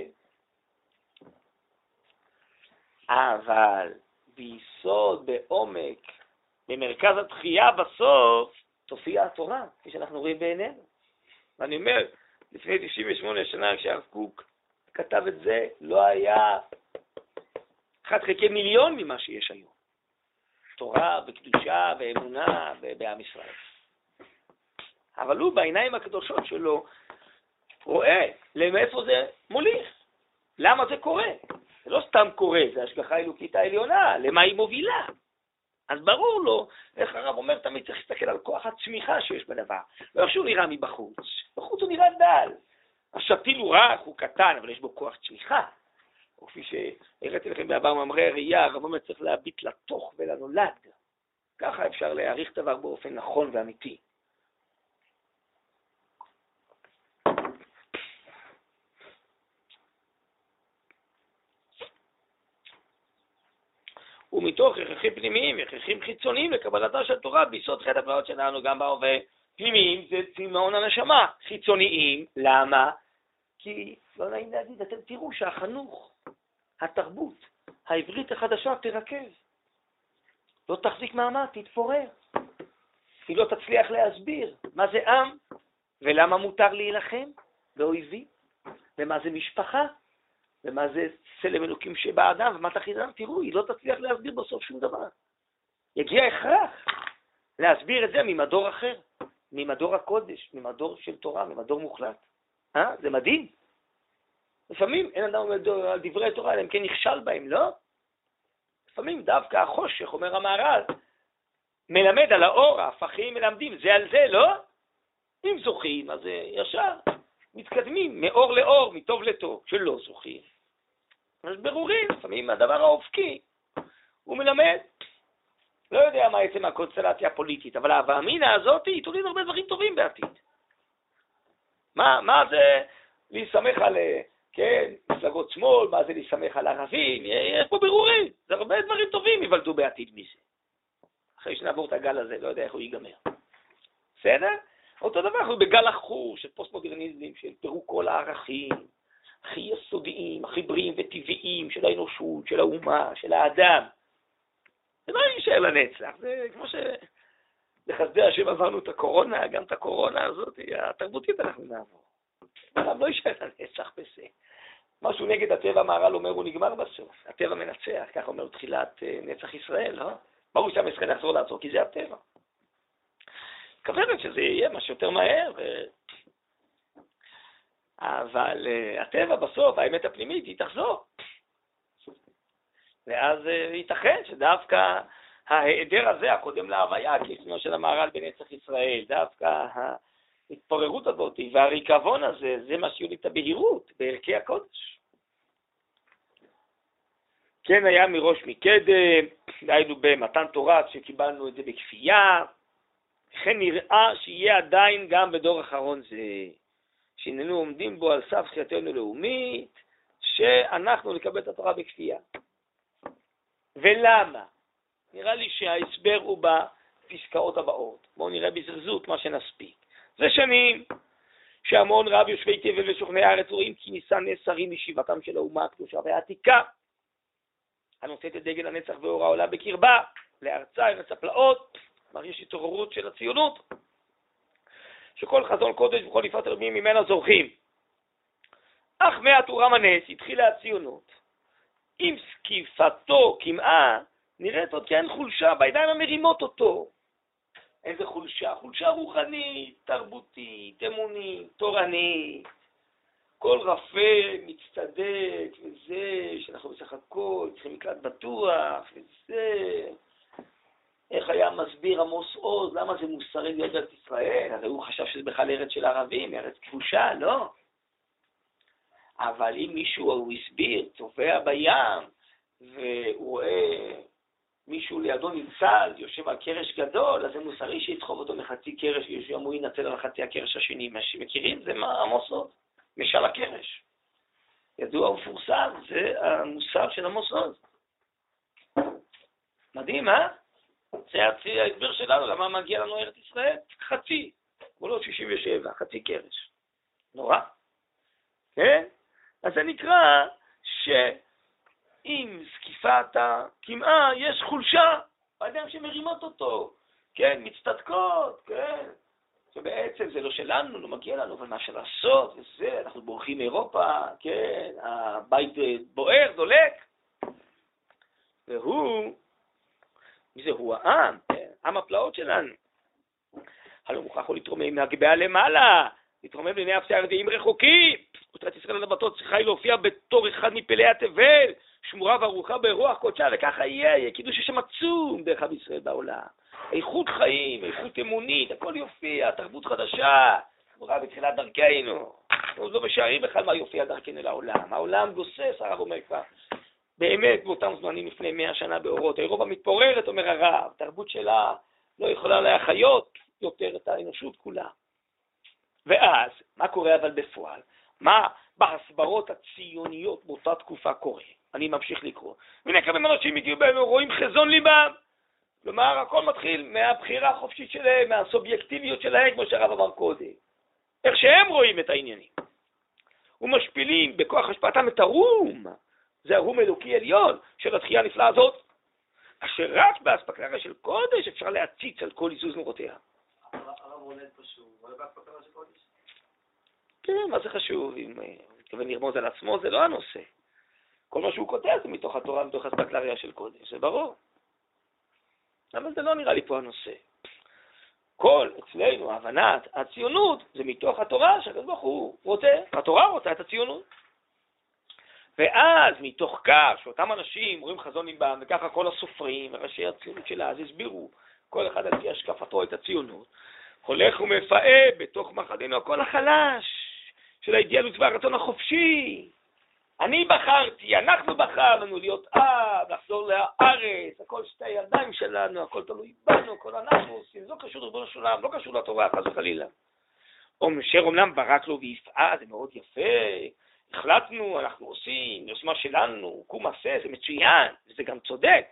אבל ביסוד, בעומק, במרכז התחייה בסוף, תופיע התורה, כפי שאנחנו רואים בעינינו. ואני אומר, לפני 98 שנה כשהרב קוק כתב את זה, לא היה אחד חלקי מיליון ממה שיש היום. תורה וקדושה ואמונה בעם ישראל. אבל הוא בעיניים הקדושות שלו רואה למאיפה זה מוליך, למה זה קורה. זה לא סתם קורה, זה השגחה אלוקית העליונה, למה היא מובילה. אז ברור לו, איך הרב אומר, תמיד צריך להסתכל על כוח הצמיחה שיש בדבר. לא איך שהוא נראה מבחוץ, בחוץ הוא נראה דל. השתיל הוא רך, הוא קטן, אבל יש בו כוח צמיחה. או כפי שהראיתי לכם בעבר מאמרי הראייה, הרב אומר צריך להביט לתוך ולנולד. ככה אפשר להעריך דבר באופן נכון ואמיתי. ומתוך הכרחים פנימיים והכרחים חיצוניים לקבלתה של תורה ביסוד חטא הפלאות שלנו גם בהווה. פנימיים זה צמאון הנשמה, חיצוניים, למה? כי, לא נעים להגיד, אתם תראו שהחנוך, התרבות, העברית החדשה תרכז. לא תחזיק מעמד, תתפורר. היא לא תצליח להסביר מה זה עם ולמה מותר להילחם באויבים, ומה זה משפחה, ומה זה צלם אלוקים שבאדם, ומה תחילה, תראו, היא לא תצליח להסביר בסוף שום דבר. יגיע הכרח להסביר את זה ממדור אחר, ממדור הקודש, ממדור של תורה, ממדור מוחלט. אה? זה מדהים. לפעמים אין אדם עומד על דברי תורה, אלא אם כן נכשל בהם, לא? לפעמים דווקא החושך, אומר המהר"ל, מלמד על האור, ההפכים מלמדים, זה על זה, לא? אם זוכים, אז ישר מתקדמים מאור לאור, מטוב לטוב. שלא זוכים, יש ברורים, לפעמים הדבר האופקי, הוא מלמד. לא יודע מה עצם הקונסטלציה הפוליטית, אבל ההווה אמינא הזאת היא תוליד הרבה דברים טובים בעתיד. מה, מה זה להסתמך על, כן, מפלגות שמאל, מה זה להסתמך על ערבים, יש פה בירורים, זה הרבה דברים טובים ייוולדו בעתיד מזה. אחרי שנעבור את הגל הזה, לא יודע איך הוא ייגמר. בסדר? אותו דבר, אנחנו בגל עכור של פוסט-מודרניזם, של פירוק כל הערכים, הכי יסודיים, הכי בריאים וטבעיים של האנושות, של האומה, של האדם. זה לא יישאר לנצח, זה כמו ש... בחסדי השם עברנו את הקורונה, גם את הקורונה הזאת, התרבותית אנחנו נעבור. העולם לא יישאר לנצח בזה. משהו נגד הטבע, המהר"ל אומר, הוא נגמר בסוף. הטבע מנצח, כך אומר תחילת אה, נצח ישראל, לא? ברור שעם יחזור לעצור, כי זה הטבע. כוונת שזה יהיה מה שיותר מהר. אבל uh, הטבע בסוף, האמת הפנימית, היא תחזור. ואז uh, ייתכן שדווקא ההיעדר הזה, הקודם להוויה, כלשונו של המהר"ל בנצח ישראל, דווקא ההתפוררות הזאת והריקבון הזה, זה מה שיוליד את הבהירות בערכי הקודש. כן היה מראש מקדם, דהיינו במתן תורה, שקיבלנו את זה בכפייה, וכן נראה שיהיה עדיין גם בדור אחרון זה, שהננו עומדים בו על סף חייתנו לאומית, שאנחנו נקבל את התורה בכפייה. ולמה? נראה לי שההסבר הוא בפסקאות הבאות. בואו נראה בזרזות מה שנספיק. זה שנים שהמון רב יושבי תבל ושוכני הארץ רואים כי ניסה נסרים משיבתם של האומה הקדושה והעתיקה, הנושאת את דגל הנצח ואורה עולה בקרבה, לארצה ארץ הפלאות, כלומר יש התעוררות של הציונות, שכל חזון קודש וכל יפת רבים ממנה זורחים. אך מעט הוא רם הנס התחילה הציונות. עם זקיפתו כמעה נראית עוד כן חולשה בידיים המרימות אותו. איזה חולשה? חולשה רוחנית, תרבותית, אמונית, תורנית. כל רפה מצטדק, וזה, שאנחנו בסך הכל צריכים מקלט בטוח, וזה. איך היה מסביר עמוס עוז, למה זה מוסרי להיות ארץ ישראל? הרי הוא חשב שזה בכלל ארץ של ערבים, ארץ כבושה, לא. אבל אם מישהו, הוא הסביר, צובע בים, והוא רואה מישהו לידו ניצל, יושב על קרש גדול, אז זה מוסרי שידחוב אותו לחצי קרש, ויום הוא ינצל על חצי הקרש השני. מה שמכירים זה מה עמוס עוז, משל הקרש. ידוע ומפורסם, זה המוסר של עמוס עוז. מדהים, אה? זה ההסבר שלנו למה מגיע לנו ארץ ישראל, חצי, גבולות 67, חצי קרש. נורא. כן? אז זה נקרא שעם זקיפת הקמעה יש חולשה בידיים שמרימות אותו, כן, מצטדקות, כן, שבעצם זה לא שלנו, לא מגיע לנו, אבל מה אפשר לעשות, וזה, אנחנו בורחים מאירופה, כן, הבית בוער, דולק, והוא מי זה הוא העם? כן, עם הפלאות שלנו. הלא מוכרח להתרומם מהגביה למעלה, להתרומם לעיני אפסי הרביעים רחוקים. אותרת ישראל הנבטות צריכה היא להופיע בתור אחד מפלאי התבל, שמורה וערוכה ברוח קודשה, וככה יהיה, יהיה קידוש השם עצום דרך עם ישראל בעולם. איכות חיים, איכות אמונית, הכל יופיע, תרבות חדשה, שמורה בתחילת דרכנו. עוד לא משערים בכלל מה יופיע דרכנו לעולם. העולם גוסס, הרב אומר כבר. באמת, באותם זמנים לפני מאה שנה באורות. אירופה מתפוררת, אומר הרב, תרבות שלה לא יכולה להחיות יותר את האנושות כולה. ואז, מה קורה אבל בפועל? מה בהסברות הציוניות באותה תקופה קורה? אני ממשיך לקרוא. והנה כמה אנשים הגיעו בהם רואים חזון ליבם. כלומר, הכל מתחיל מהבחירה החופשית שלהם, מהסובייקטיביות שלהם, כמו שהרב אמר קודם. איך שהם רואים את העניינים. ומשפילים בכוח השפעתם את הרום, זה הרום אלוקי עליון של התחייה הנפלאה הזאת, אשר רק באספקלריה של קודש אפשר להציץ על כל עיזוז נורותיה. הרב רונן פה שהוא רואה באספקלריה של קודש? כן, מה זה חשוב? אם הוא מתכוון לרמוז על עצמו, זה לא הנושא. כל מה שהוא כותב זה מתוך התורה, מתוך אספקלריה של קודש, זה ברור. אבל זה לא נראה לי פה הנושא. כל אצלנו הבנת הציונות זה מתוך התורה שהקדוש ברוך הוא רוצה, התורה רוצה את הציונות. ואז מתוך כך שאותם אנשים רואים חזון ליבם, וככה כל הסופרים וראשי הציונות שלה אז הסבירו כל אחד על פי השקפתו את הציונות, הולך ומפאה בתוך מחדנו הקול החלש של האידיאלוס והרצון החופשי, אני בחרתי, אנחנו בחרנו להיות אב, לחזור לארץ, הכל שתי הידיים שלנו, הכל תלוי בנו, הכל אנחנו עושים, זה לא קשור לריבונו של עולם, לא קשור לתורה, חס וחלילה. אשר אומנם ברק לו ויפעה, זה מאוד יפה, החלטנו, אנחנו עושים, יוזמה שלנו, קום עשה, זה מצוין, וזה גם צודק,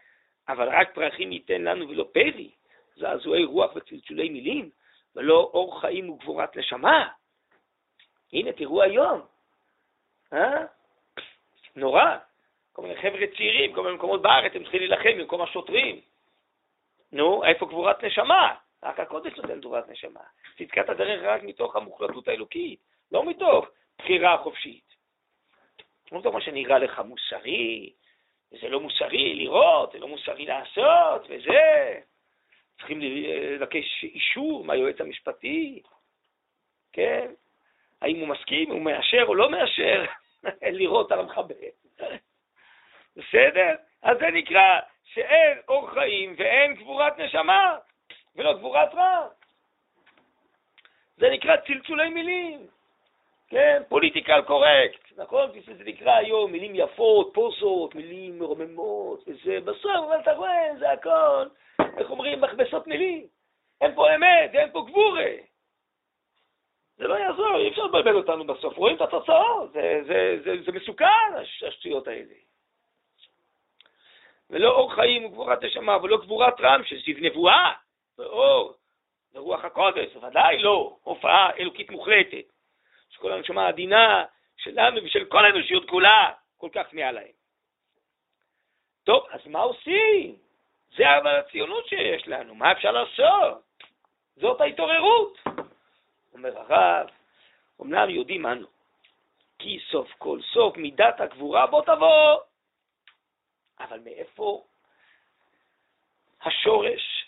אבל רק פרחים ייתן לנו ולא פרי, זעזועי רוח וצלצולי מילים, ולא אור חיים וגבורת נשמה. הנה, תראו היום, אה? נורא. כל מיני חבר'ה צעירים, כל מיני מקומות בארץ, הם צריכים להילחם במקום השוטרים. נו, איפה גבורת נשמה? רק הקודש נותן גבורת נשמה. צדקת הדרך רק מתוך המוחלטות האלוקית, לא מתוך בחירה חופשית. לא מתוך מה שנראה לך מוסרי, וזה לא מוסרי לראות, זה לא מוסרי לעשות, וזה. צריכים לבקש אישור מהיועץ המשפטי, כן? האם הוא מסכים, הוא מאשר או לא מאשר. לירות על המחבל. בסדר? אז זה נקרא שאין אור חיים ואין גבורת נשמה ולא גבורת רע. זה נקרא צלצולי מילים, כן? פוליטיקל קורקט, נכון? כפי שזה נקרא היום, מילים יפות, פוסות, מילים מרוממות, וזה בסוף, אבל אתה רואה, זה הכל, איך אומרים, מכבסות מילים. אין פה אמת, אין פה גבורה. זה לא יעזור, אי אפשר לבלבל אותנו בסוף, רואים את התוצאות, זה, זה, זה, זה מסוכן, השטויות האלה. ולא אור חיים וגבורת נשמה, ולא גבורת רם זיו נבואה, ואור, ורוח הקודש, ודאי לא, הופעה אלוקית מוחלטת, שכל הנשמה העדינה שלנו ושל כל האנושיות כולה כל כך מעל להם. טוב, אז מה עושים? זה אבל הציונות שיש לנו, מה אפשר לעשות? זאת ההתעוררות. אומר הרב, אמנם יודעים אנו, כי סוף כל סוף מידת הגבורה בוא תבוא. אבל מאיפה השורש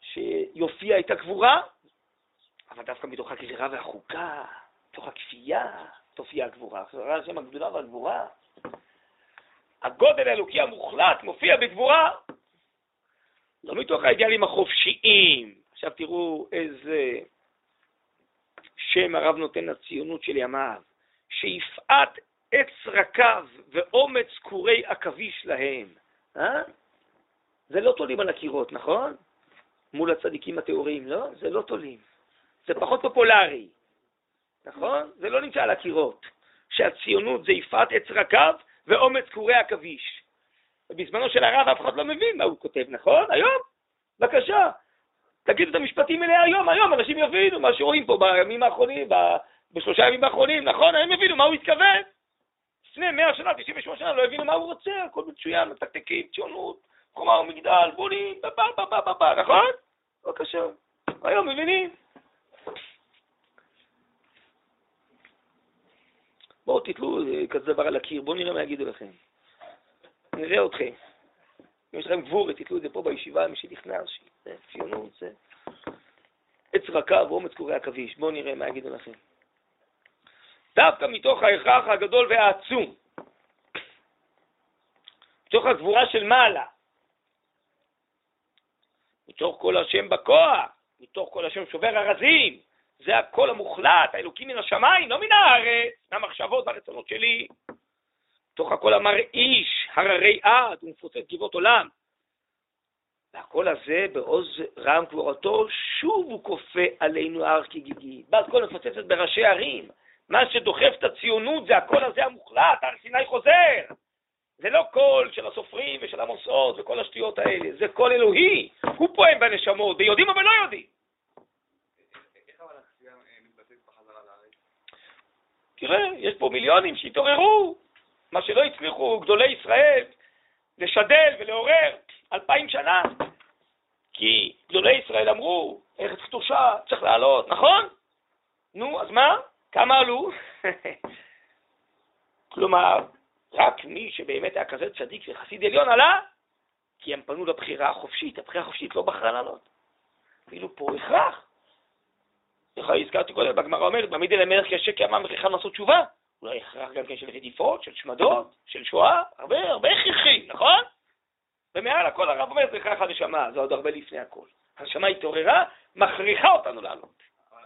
שיופיע את הגבורה? אבל דווקא מתוך הגזירה והחוקה, מתוך הכפייה, תופיע הגבורה. זה השם הגדולה והגבורה. הגודל האלוקי המוחלט מופיע בגבורה. לא מתוך האידיאלים החופשיים. עכשיו תראו איזה שם הרב נותן לציונות של ימיו, שיפעת עץ רקב ואומץ כורי עכביש להם. אה? זה לא תולים על הקירות, נכון? מול הצדיקים הטהורים, לא? זה לא תולים. זה פחות פופולרי, נכון? זה לא נמצא על הקירות. שהציונות זה יפעת עץ רקב ואומץ כורי עכביש. בזמנו של הרב אף אחד לא מבין מה הוא כותב, נכון? היום? בבקשה, תגידו את המשפטים האלה היום, היום אנשים יבינו מה שרואים פה בימים האחרונים, בשלושה ימים האחרונים, נכון? הם יבינו מה הוא התכוון. לפני מאה שנה, 98 שנה, לא הבינו מה הוא רוצה, הכל מצוין, מתקתקים, ציונות, חומה ומגדל, בונים, בבה, בבה, בבה, נכון? בבקשה. היום מבינים. בואו תתלו כזה דבר על הקיר, בואו נראה מה יגידו לכם. נראה אתכם. אם יש לכם גבורת, תתלו את זה פה בישיבה, מי שנכנס, זה ציונות, זה עץ רכה ואומץ קורי עכביש. בואו נראה מה יגידו לכם. דווקא מתוך ההכרח הגדול והעצום, מתוך הגבורה של מעלה, מתוך קול השם בכוח, מתוך קול השם שובר ארזים, זה הקול המוחלט, האלוקים מן השמיים, לא מן הארץ, מהמחשבות והרצונות שלי. תוך הקול המרעיש, הררי עד, ומפוצץ גבעות עולם. והקול הזה, בעוז רם גבורתו, שוב הוא כופה עלינו הר כגיגית. בת קול מפוצצת בראשי ערים. מה שדוחף את הציונות זה הקול הזה המוחלט, הר סיני חוזר. זה לא קול של הסופרים ושל המוסעות וכל השטויות האלה, זה קול אלוהי. הוא פועם בנשמות, ויודעים אבל לא יודעים. תראה, יש פה מיליונים שהתעוררו, מה שלא הצליחו גדולי ישראל לשדל ולעורר אלפיים שנה. כי גדולי ישראל אמרו, ארץ קדושה, צריך לעלות, נכון? נו, אז מה? כמה עלו? כלומר, רק מי שבאמת היה כזה צדיק וחסיד עליון עלה, כי הם פנו לבחירה החופשית, הבחירה החופשית לא בחרה לעלות. אפילו פה הכרח. הזכרתי קודם, בגמרא אומרת, במידי למלך קשה כי אמר מריחם לעשות תשובה. אולי הכרח גם כן של רדיפות, של שמדות, של שואה, הרבה, הרבה הכרחי, נכון? ומעל הכל הרב אומר, זה הכרח הנשמה, זה עוד הרבה לפני הכל. הנשמה התעוררה, מכריחה אותנו לעלות.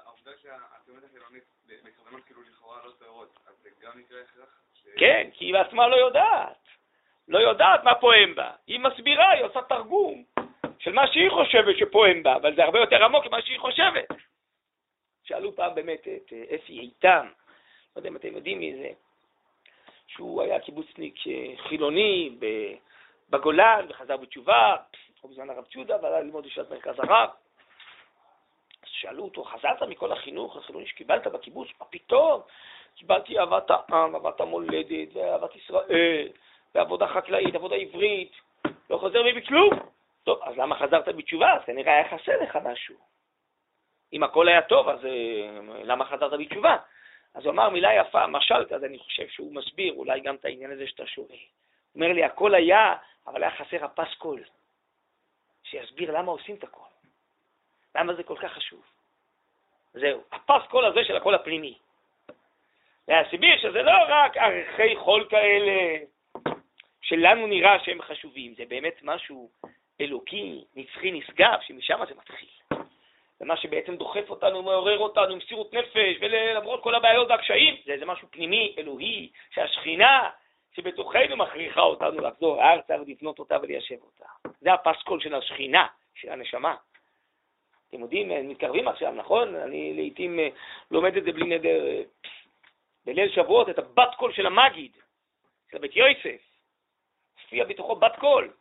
העובדה שהציונות החילונית בכוונות כאילו לכאורה לא טהורות, אז זה גם נקרא הכרח? כן, כי היא בעצמה לא יודעת. לא יודעת מה פועם בה. היא מסבירה, היא עושה תרגום של מה שהיא חושבת שפועם בה, אבל זה הרבה יותר עמוק ממה שהיא חושבת. שאלו פעם באמת את אה, אפי איתם, לא יודע אם אתם יודעים מי זה, שהוא היה קיבוצניק אה, חילוני בגולן וחזר בתשובה, או בזמן הרב צ'ודה, ועלה ללמוד ישיבת מרכז הרב. אז שאלו אותו, חזרת מכל החינוך החילוני שקיבלת בקיבוץ? מה פתאום? קיבלתי אהבת העם, אהבת המולדת, ואהבת ישראל, ועבודה חקלאית, עבודה עברית, לא חוזר בי בכלום. טוב, אז למה חזרת בתשובה? אז כנראה היה חסר לך משהו. אם הכל היה טוב, אז אה, למה חזרת בתשובה? אז הוא אמר מילה יפה, משל כזה, אני חושב שהוא מסביר אולי גם את העניין הזה שאתה שואל. הוא אומר לי, הכל היה, אבל היה חסר הפסקול, שיסביר למה עושים את הכל. למה זה כל כך חשוב. זהו, הפסקול הזה של הקול הפנימי. להסביר שזה לא רק ערכי חול כאלה, שלנו נראה שהם חשובים, זה באמת משהו אלוקי, נצחי, נשגב, שמשם זה מתחיל. זה מה שבעצם דוחף אותנו, מעורר אותנו מסירות נפש, ולמרות כל הבעיות והקשיים, זה איזה משהו פנימי, אלוהי, שהשכינה שבתוכנו מכריחה אותנו לחזור ארצה ולבנות אותה וליישב אותה. זה הפסקול של השכינה, של הנשמה. אתם יודעים, מתקרבים עכשיו, נכון? אני לעיתים אה, לומד את זה בלי נדר אה, בליל שבועות, את הבת קול של המגיד, של בית יוסף. הופיע בתוכו בת קול.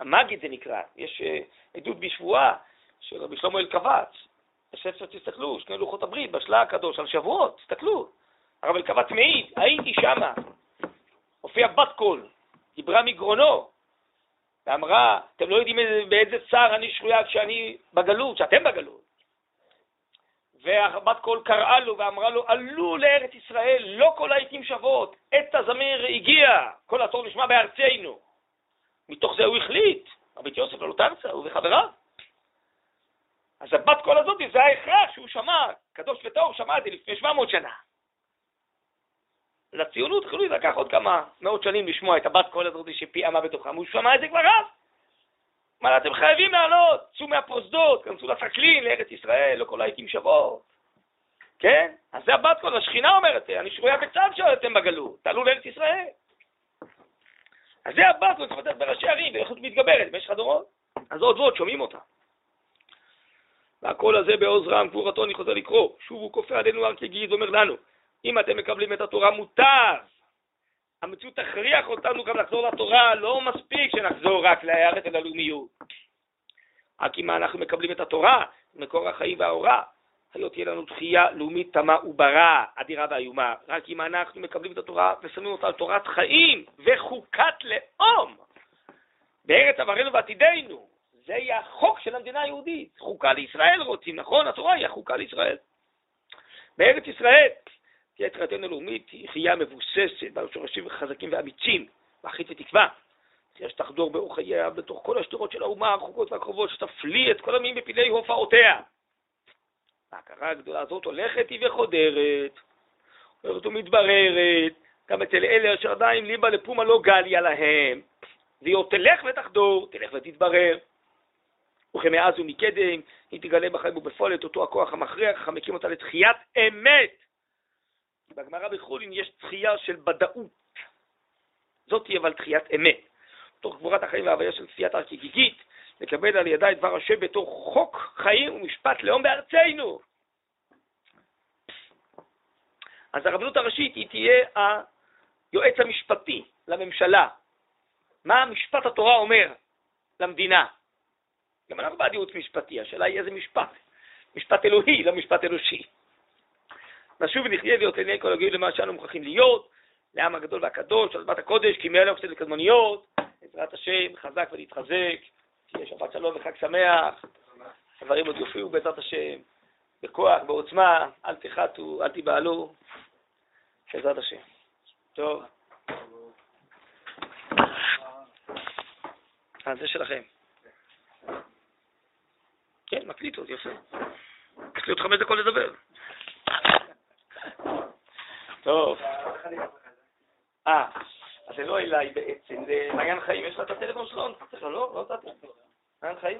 המגיד זה נקרא, יש uh, עדות בשבועה של רבי שלמה אלקבץ. בספר תסתכלו, שני לוחות הברית, בשלה הקדוש, על שבועות, תסתכלו. הרב אלקבץ מעיד, הייתי שמה. הופיע בת קול, דיברה מגרונו, ואמרה, אתם לא יודעים באיזה צער אני שרויה כשאני בגלות, כשאתם בגלות. והבת קול קראה לו ואמרה לו, עלו לארץ ישראל, לא כל העיתים שוות, עת הזמיר הגיע, קול התור נשמע בארצנו. מתוך זה הוא החליט, רבי יוסף לעלות ארצה, הוא וחבריו. אז הבת קול הזאת זה ההכרח שהוא שמע, קדוש וטהור שמע את זה לפני 700 שנה. לציונות החילונית לקח עוד כמה מאות שנים לשמוע את הבת קול הזאת שפיעמה בתוכם, הוא שמע את זה כבר אז. מה, אתם חייבים לעלות, צאו מהפרוזדור, כנסו לטרקלין, לארץ ישראל, לא כל העיתים שוות. כן? אז זה הבת קול, השכינה אומרת, אני שרויה בצער שאתם בגלות, תעלו לארץ ישראל. אז זה הבת קול, צריך לתת בראשי ערים, ואיכות מתגברת במשך הדורות. אז עוד ועוד שומעים אותה. והקול הזה בעוז רם, גבורתו, אני חוזר לקרוא. שוב הוא כופה עלינו הר כגיד, אומר לנו, אם אתם מקבלים את התורה מותר. המציאות תכריח אותנו גם לחזור לתורה, לא מספיק שנחזור רק לארץ וללאומיות. רק אם אנחנו מקבלים את התורה, מקור החיים והאורה, היו תהיה לנו תחייה לאומית תמה וברה, אדירה ואיומה. רק אם אנחנו מקבלים את התורה ושמים אותה על תורת חיים וחוקת לאום בארץ עברנו ועתידנו, זה יהיה החוק של המדינה היהודית. חוקה לישראל רוצים, נכון? התורה היא החוקה לישראל. בארץ ישראל תהיה תחילתנו הלאומית, היא חייה מבוססת, בעל שורשים חזקים ואמיצים, ואחית ותקווה. תהיה שתחדור באור חייה בתוך כל השדרות של האומה הרחוקות והקרובות, שתפליא את כל המילים בפילי הופעותיה. ההכרה הגדולה הזאת הולכת היא וחודרת, הולכת ומתבררת, גם אצל אלה אשר עדיין ליבה לפומה לא גליה להם, והיא עוד תלך ותחדור, תלך ותתברר. וכמאז ומקדם, היא תגלה בחיים ובפועל את אותו הכוח המכריח, המקים אותה לתחיית אמת. בגמרא בחולין יש תחייה של ודאות. זאת תהיה אבל תחיית אמת. תוך גבורת החיים וההוויה של כפיית הגיגית, לקבל על ידה את דבר השם בתור חוק חיים ומשפט לאום בארצנו. אז הרבנות הראשית היא תהיה היועץ המשפטי לממשלה. מה משפט התורה אומר למדינה? גם אנחנו בעד ייעוץ משפטי, השאלה היא איזה משפט. משפט אלוהי, לא משפט אנושי. נשוב ונחיה להיות לעיני כל הגויים למה שאנו מוכרחים להיות, לעם הגדול והקדוש, על בת הקודש, כי מאלה אופציות וקדמוניות, בעזרת השם, חזק ולהתחזק, תהיה שבת שלום וחג שמח, הדברים עוד יופיעו בעזרת השם, בכוח, בעוצמה, אל תחתו, אל תיבהלו, בעזרת השם. טוב. אה, זה שלכם. כן, מקליט עוד, יפה. יש לי עוד חמש דקות לדבר. טוב. אה, אז זה לא אליי בעצם, זה מעיין חיים, יש לה את הטלפון שלו? לא, לא נתתי. מעיין חיים?